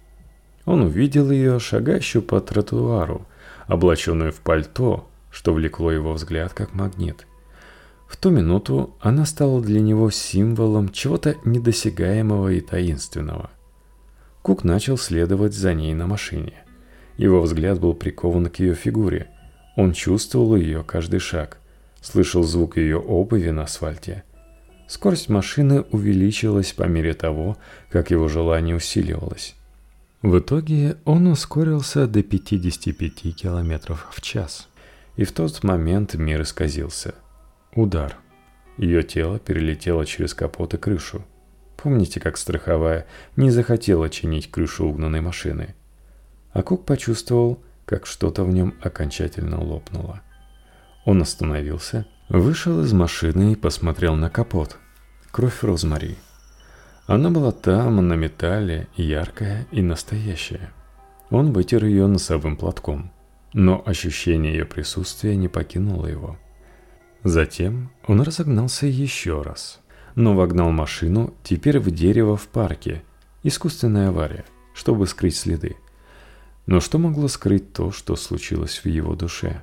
Он увидел ее, шагающую по тротуару, облаченную в пальто, что влекло его взгляд как магнит. В ту минуту она стала для него символом чего-то недосягаемого и таинственного. Кук начал следовать за ней на машине. Его взгляд был прикован к ее фигуре. Он чувствовал ее каждый шаг – слышал звук ее обуви на асфальте. Скорость машины увеличилась по мере того, как его желание усиливалось. В итоге он ускорился до 55 км в час. И в тот момент мир исказился. Удар. Ее тело перелетело через капот и крышу. Помните, как страховая не захотела чинить крышу угнанной машины? А Кук почувствовал, как что-то в нем окончательно лопнуло. Он остановился, вышел из машины и посмотрел на капот. Кровь Розмари. Она была там, на металле, яркая и настоящая. Он вытер ее носовым платком, но ощущение ее присутствия не покинуло его. Затем он разогнался еще раз, но вогнал машину теперь в дерево в парке. Искусственная авария, чтобы скрыть следы. Но что могло скрыть то, что случилось в его душе?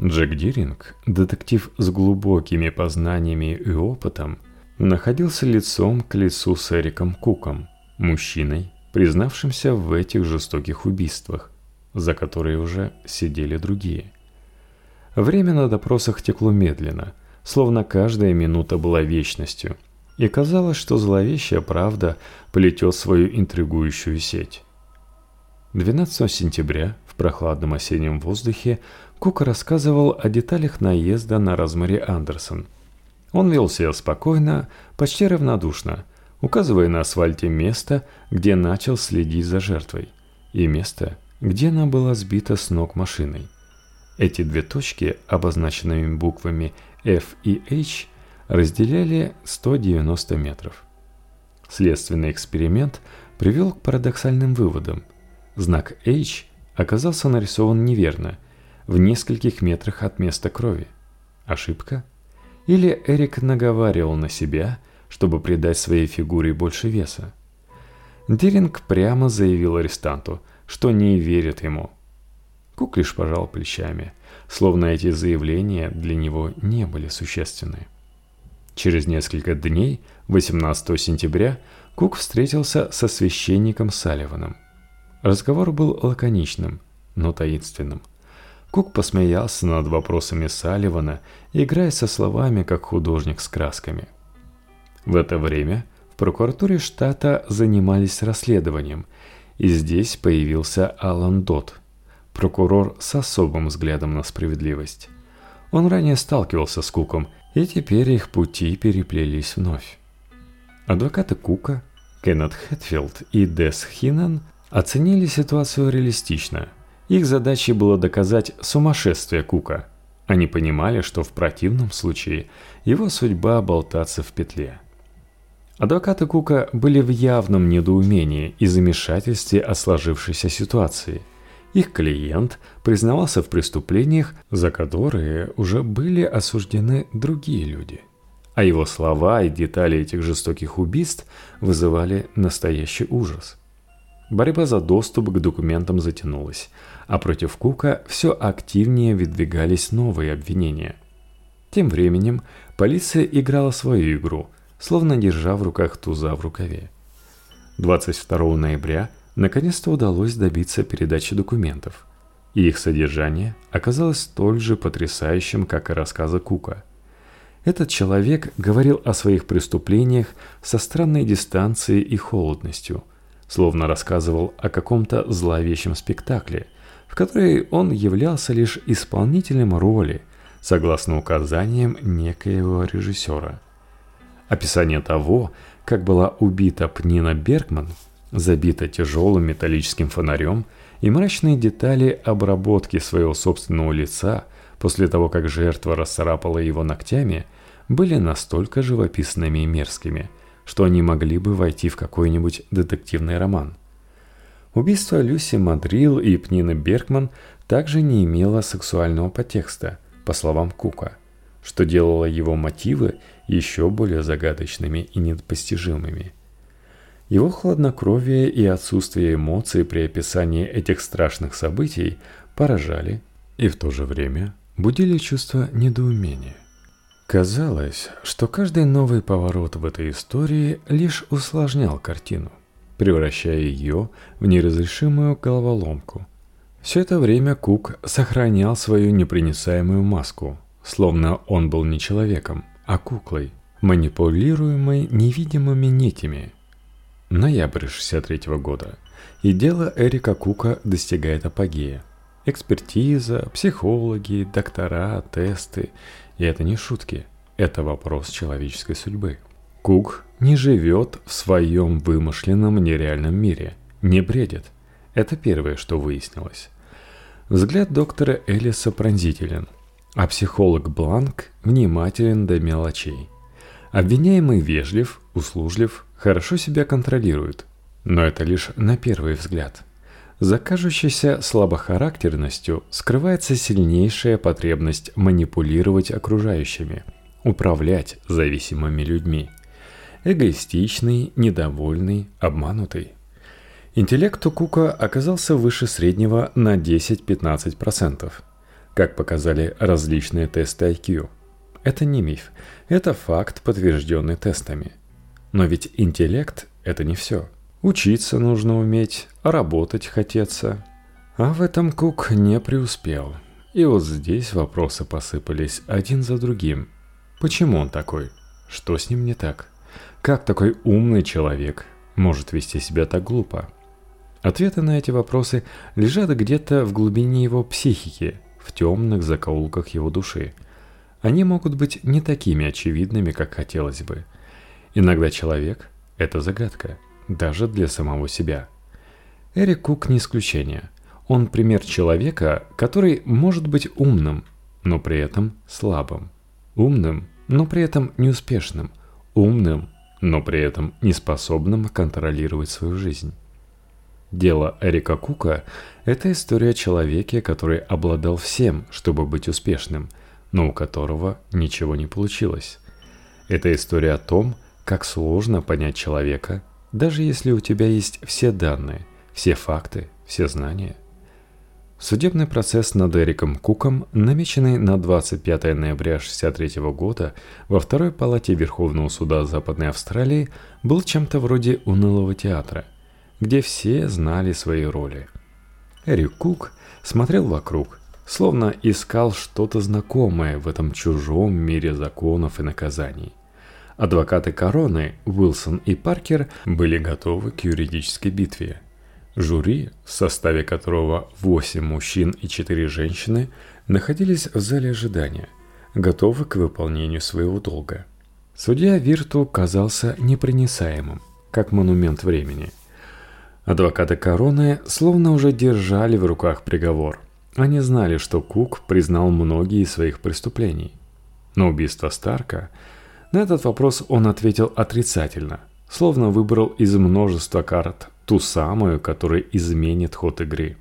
Джек Диринг, детектив с глубокими познаниями и опытом, находился лицом к лицу с Эриком Куком, мужчиной, признавшимся в этих жестоких убийствах, за которые уже сидели другие. Время на допросах текло медленно, словно каждая минута была вечностью, и казалось, что зловещая правда плетет свою интригующую сеть. 12 сентября в прохладном осеннем воздухе Кук рассказывал о деталях наезда на Розмари Андерсон. Он вел себя спокойно, почти равнодушно, указывая на асфальте место, где начал следить за жертвой, и место, где она была сбита с ног машиной. Эти две точки, обозначенными буквами F и H, разделяли 190 метров. Следственный эксперимент привел к парадоксальным выводам. Знак H оказался нарисован неверно – в нескольких метрах от места крови. Ошибка? Или Эрик наговаривал на себя, чтобы придать своей фигуре больше веса? Деринг прямо заявил арестанту, что не верит ему. Кук лишь пожал плечами, словно эти заявления для него не были существенны. Через несколько дней, 18 сентября, Кук встретился со священником Салливаном. Разговор был лаконичным, но таинственным – Кук посмеялся над вопросами Салливана, играя со словами, как художник с красками. В это время в прокуратуре штата занимались расследованием, и здесь появился Алан Дот, прокурор с особым взглядом на справедливость. Он ранее сталкивался с Куком, и теперь их пути переплелись вновь. Адвокаты Кука, Кеннет Хэтфилд и Дес Хинан оценили ситуацию реалистично – их задачей было доказать сумасшествие Кука. Они понимали, что в противном случае его судьба болтаться в петле. Адвокаты Кука были в явном недоумении и замешательстве о сложившейся ситуации. Их клиент признавался в преступлениях, за которые уже были осуждены другие люди. А его слова и детали этих жестоких убийств вызывали настоящий ужас. Борьба за доступ к документам затянулась – а против Кука все активнее выдвигались новые обвинения. Тем временем полиция играла свою игру, словно держа в руках туза в рукаве. 22 ноября наконец-то удалось добиться передачи документов, и их содержание оказалось столь же потрясающим, как и рассказы Кука. Этот человек говорил о своих преступлениях со странной дистанцией и холодностью – словно рассказывал о каком-то зловещем спектакле, в которой он являлся лишь исполнителем роли, согласно указаниям некоего режиссера. Описание того, как была убита Пнина Бергман, забита тяжелым металлическим фонарем, и мрачные детали обработки своего собственного лица после того, как жертва расцарапала его ногтями, были настолько живописными и мерзкими, что они могли бы войти в какой-нибудь детективный роман. Убийство Люси Мадрил и Пнины Бергман также не имело сексуального подтекста, по словам Кука, что делало его мотивы еще более загадочными и непостижимыми. Его хладнокровие и отсутствие эмоций при описании этих страшных событий поражали и в то же время будили чувство недоумения. Казалось, что каждый новый поворот в этой истории лишь усложнял картину, превращая ее в неразрешимую головоломку. Все это время Кук сохранял свою непроницаемую маску, словно он был не человеком, а куклой, манипулируемой невидимыми нитями. Ноябрь 63 -го года, и дело Эрика Кука достигает апогея. Экспертиза, психологи, доктора, тесты. И это не шутки, это вопрос человеческой судьбы. Кук не живет в своем вымышленном нереальном мире, не бредит. Это первое, что выяснилось. Взгляд доктора Элиса пронзителен, а психолог Бланк внимателен до мелочей. Обвиняемый вежлив, услужлив, хорошо себя контролирует. Но это лишь на первый взгляд. За кажущейся слабохарактерностью скрывается сильнейшая потребность манипулировать окружающими, управлять зависимыми людьми. Эгоистичный, недовольный, обманутый. Интеллект у Кука оказался выше среднего на 10-15%, как показали различные тесты IQ. Это не миф, это факт, подтвержденный тестами. Но ведь интеллект – это не все – Учиться нужно уметь, а работать хотеться. А в этом Кук не преуспел. И вот здесь вопросы посыпались один за другим. Почему он такой? Что с ним не так? Как такой умный человек может вести себя так глупо? Ответы на эти вопросы лежат где-то в глубине его психики, в темных закоулках его души. Они могут быть не такими очевидными, как хотелось бы. Иногда человек – это загадка – даже для самого себя. Эрик Кук не исключение. Он пример человека, который может быть умным, но при этом слабым. Умным, но при этом неуспешным. Умным, но при этом неспособным контролировать свою жизнь. Дело Эрика Кука – это история о человеке, который обладал всем, чтобы быть успешным, но у которого ничего не получилось. Это история о том, как сложно понять человека, даже если у тебя есть все данные, все факты, все знания. Судебный процесс над Эриком Куком, намеченный на 25 ноября 1963 года во второй палате Верховного суда Западной Австралии, был чем-то вроде унылого театра, где все знали свои роли. Эрик Кук смотрел вокруг, словно искал что-то знакомое в этом чужом мире законов и наказаний – Адвокаты короны Уилсон и Паркер были готовы к юридической битве. Жюри, в составе которого 8 мужчин и 4 женщины, находились в зале ожидания, готовы к выполнению своего долга. Судья Вирту казался непроницаемым, как монумент времени. Адвокаты короны словно уже держали в руках приговор. Они знали, что Кук признал многие из своих преступлений. Но убийство Старка – на этот вопрос он ответил отрицательно, словно выбрал из множества карт ту самую, которая изменит ход игры.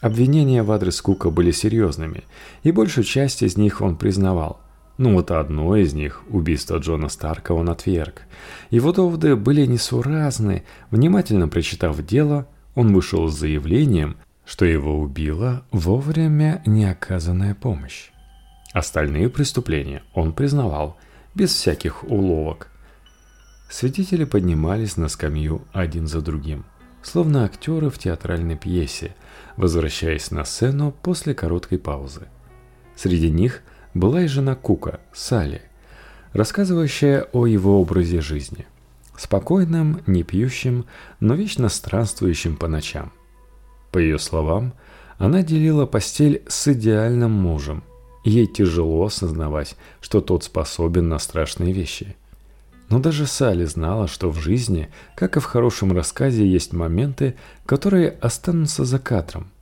Обвинения в адрес Кука были серьезными, и большую часть из них он признавал. Ну вот одно из них, убийство Джона Старка, он отверг. Его доводы были несуразны. Внимательно прочитав дело, он вышел с заявлением, что его убила вовремя неоказанная помощь. Остальные преступления он признавал, без всяких уловок. Свидетели поднимались на скамью один за другим, словно актеры в театральной пьесе, возвращаясь на сцену после короткой паузы. Среди них была и жена Кука, Салли, рассказывающая о его образе жизни. Спокойным, не пьющим, но вечно странствующим по ночам. По ее словам, она делила постель с идеальным мужем. Ей тяжело осознавать, что тот способен на страшные вещи. Но даже Салли знала, что в жизни, как и в хорошем рассказе, есть моменты, которые останутся за кадром.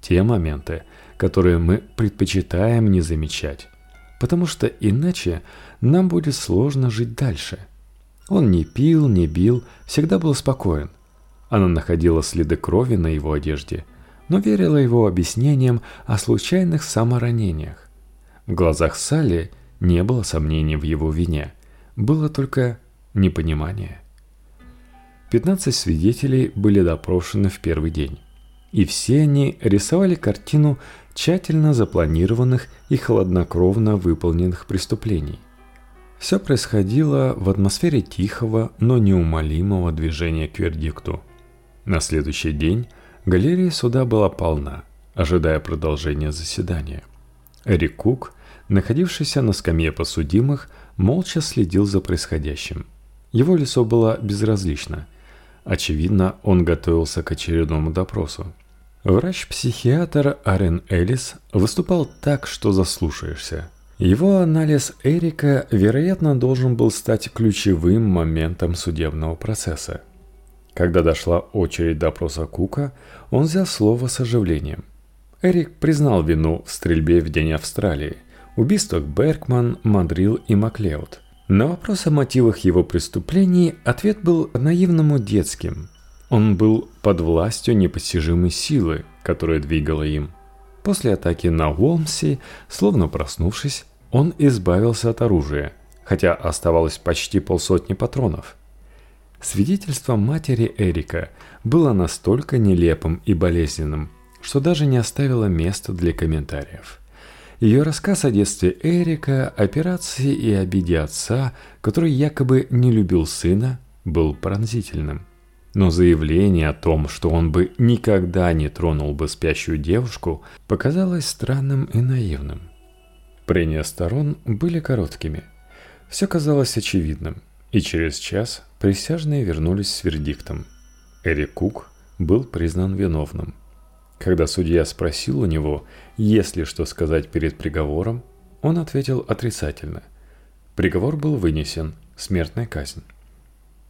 Те моменты, которые мы предпочитаем не замечать, потому что иначе нам будет сложно жить дальше. Он не пил, не бил, всегда был спокоен. Она находила следы крови на его одежде, но верила его объяснениям о случайных саморанениях. В глазах Салли не было сомнений в его вине, было только непонимание. 15 свидетелей были допрошены в первый день, и все они рисовали картину тщательно запланированных и хладнокровно выполненных преступлений. Все происходило в атмосфере тихого, но неумолимого движения к вердикту. На следующий день галерея суда была полна, ожидая продолжения заседания. Эрик Кук, находившийся на скамье подсудимых, молча следил за происходящим. Его лицо было безразлично. Очевидно, он готовился к очередному допросу. Врач-психиатр Арен Элис выступал так, что заслушаешься. Его анализ Эрика, вероятно, должен был стать ключевым моментом судебного процесса. Когда дошла очередь допроса Кука, он взял слово с оживлением. Эрик признал вину в стрельбе в день Австралии, убийствах Беркман, Мадрил и Маклеод. На вопрос о мотивах его преступлений ответ был наивному детским. Он был под властью непостижимой силы, которая двигала им. После атаки на Уолмси, словно проснувшись, он избавился от оружия, хотя оставалось почти полсотни патронов – Свидетельство матери Эрика было настолько нелепым и болезненным, что даже не оставило места для комментариев. Ее рассказ о детстве Эрика, операции и обиде отца, который якобы не любил сына, был пронзительным. Но заявление о том, что он бы никогда не тронул бы спящую девушку, показалось странным и наивным. Прения сторон были короткими. Все казалось очевидным – и через час присяжные вернулись с вердиктом. Эрик Кук был признан виновным. Когда судья спросил у него, есть ли что сказать перед приговором, он ответил отрицательно. Приговор был вынесен – смертная казнь.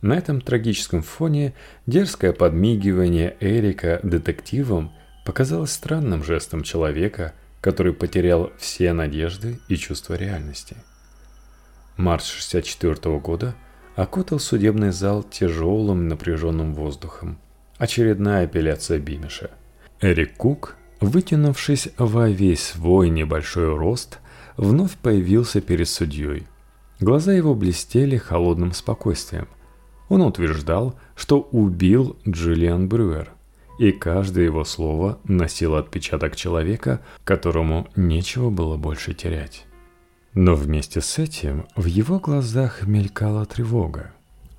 На этом трагическом фоне дерзкое подмигивание Эрика детективом показалось странным жестом человека, который потерял все надежды и чувство реальности. Март 64 года – окутал судебный зал тяжелым напряженным воздухом. Очередная апелляция Бимиша. Эрик Кук, вытянувшись во весь свой небольшой рост, вновь появился перед судьей. Глаза его блестели холодным спокойствием. Он утверждал, что убил Джиллиан Брюер, и каждое его слово носило отпечаток человека, которому нечего было больше терять. Но вместе с этим в его глазах мелькала тревога.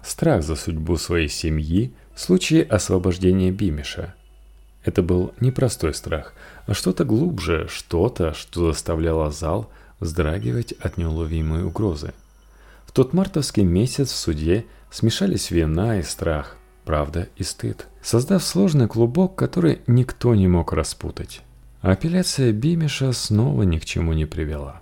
Страх за судьбу своей семьи в случае освобождения Бимиша. Это был не простой страх, а что-то глубже, что-то, что заставляло зал вздрагивать от неуловимой угрозы. В тот мартовский месяц в суде смешались вина и страх, правда и стыд, создав сложный клубок, который никто не мог распутать. Апелляция Бимиша снова ни к чему не привела.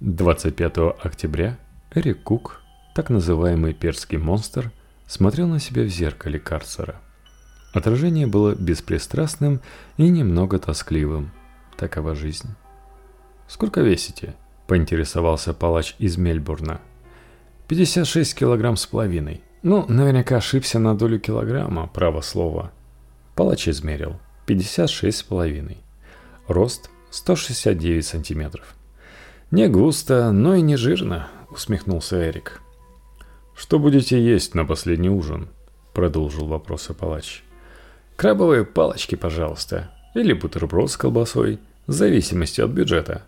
25 октября Эрик Кук, так называемый перский монстр, смотрел на себя в зеркале карцера. Отражение было беспристрастным и немного тоскливым. Такова жизнь. «Сколько весите?» – поинтересовался палач из Мельбурна. «56 килограмм с половиной. Ну, наверняка ошибся на долю килограмма, право слова». Палач измерил. 56 с половиной. Рост 169 сантиметров. «Не густо, но и не жирно», — усмехнулся Эрик. «Что будете есть на последний ужин?» — продолжил вопросы палач. «Крабовые палочки, пожалуйста. Или бутерброд с колбасой, в зависимости от бюджета».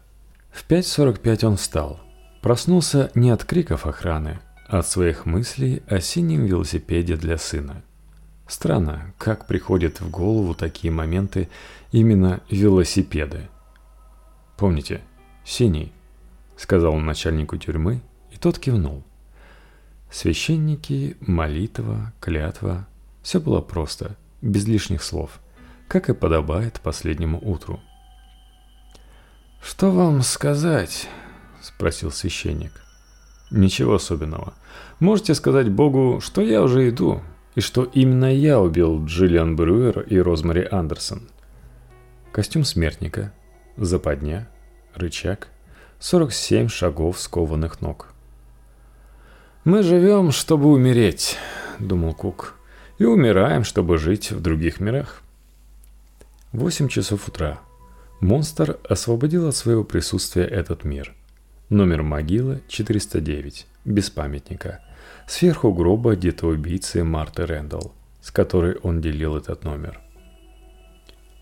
В 5.45 он встал. Проснулся не от криков охраны, а от своих мыслей о синем велосипеде для сына. Странно, как приходят в голову такие моменты именно велосипеды. Помните, синий – сказал он начальнику тюрьмы, и тот кивнул. Священники, молитва, клятва – все было просто, без лишних слов, как и подобает последнему утру. «Что вам сказать?» – спросил священник. «Ничего особенного. Можете сказать Богу, что я уже иду, и что именно я убил Джиллиан Брюер и Розмари Андерсон. Костюм смертника, западня, рычаг, 47 шагов скованных ног. «Мы живем, чтобы умереть», — думал Кук, — «и умираем, чтобы жить в других мирах». Восемь часов утра. Монстр освободил от своего присутствия этот мир. Номер могилы 409, без памятника — Сверху гроба детоубийцы Марты Рэндалл, с которой он делил этот номер.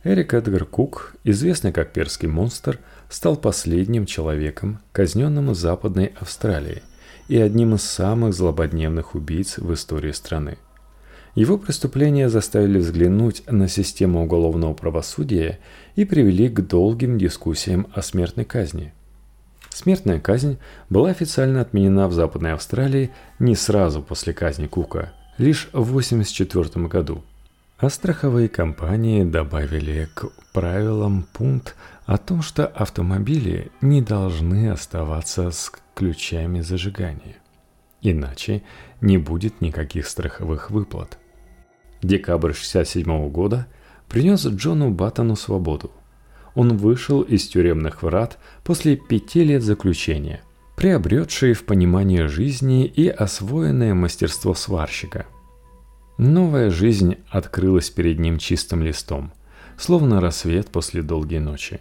Эрик Эдгар Кук, известный как перский монстр, стал последним человеком, казненным в Западной Австралии и одним из самых злободневных убийц в истории страны. Его преступления заставили взглянуть на систему уголовного правосудия и привели к долгим дискуссиям о смертной казни – Смертная казнь была официально отменена в Западной Австралии не сразу после казни Кука, лишь в 1984 году. А страховые компании добавили к правилам пункт о том, что автомобили не должны оставаться с ключами зажигания. Иначе не будет никаких страховых выплат. Декабрь 1967 года принес Джону Баттону свободу он вышел из тюремных врат после пяти лет заключения, приобретший в понимании жизни и освоенное мастерство сварщика. Новая жизнь открылась перед ним чистым листом, словно рассвет после долгой ночи.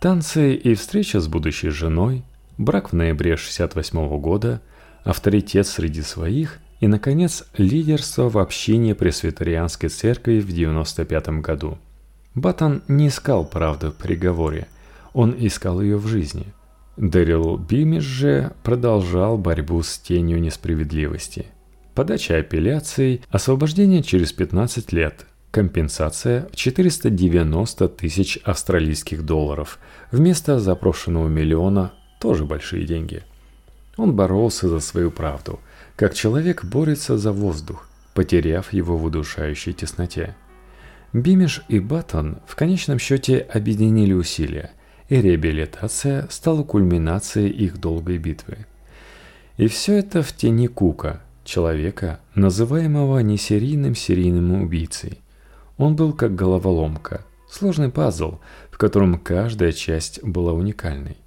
Танцы и встреча с будущей женой, брак в ноябре 68 года, авторитет среди своих и, наконец, лидерство в общине Пресвитерианской церкви в 95 году – Баттон не искал правды в приговоре, он искал ее в жизни. Дэрил Бимиш же продолжал борьбу с тенью несправедливости. Подача апелляций, освобождение через 15 лет, компенсация в 490 тысяч австралийских долларов, вместо запрошенного миллиона тоже большие деньги. Он боролся за свою правду, как человек борется за воздух, потеряв его в удушающей тесноте. Бимиш и Баттон в конечном счете объединили усилия, и реабилитация стала кульминацией их долгой битвы. И все это в тени Кука, человека, называемого несерийным серийным убийцей. Он был как головоломка, сложный пазл, в котором каждая часть была уникальной.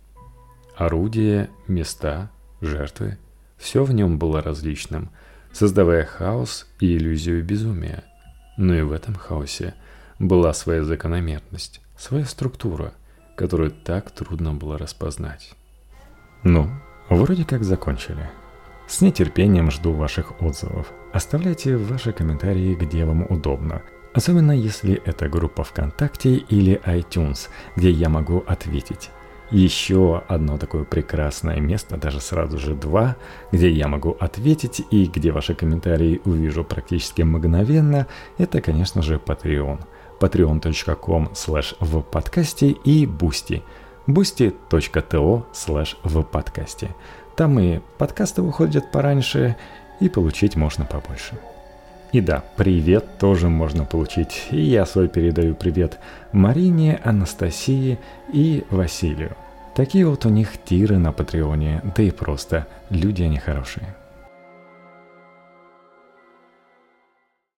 Орудия, места, жертвы – все в нем было различным, создавая хаос и иллюзию безумия – но и в этом хаосе была своя закономерность, своя структура, которую так трудно было распознать. Ну, вроде как закончили. С нетерпением жду ваших отзывов. Оставляйте ваши комментарии, где вам удобно. Особенно если это группа ВКонтакте или iTunes, где я могу ответить еще одно такое прекрасное место, даже сразу же два, где я могу ответить и где ваши комментарии увижу практически мгновенно, это, конечно же, Patreon. patreon.com slash в подкасте и Boosty. boosty.to slash в подкасте. Там и подкасты выходят пораньше, и получить можно побольше. И да, привет тоже можно получить. И я свой передаю привет Марине, Анастасии и Василию. Такие вот у них тиры на Патреоне, да и просто люди они хорошие.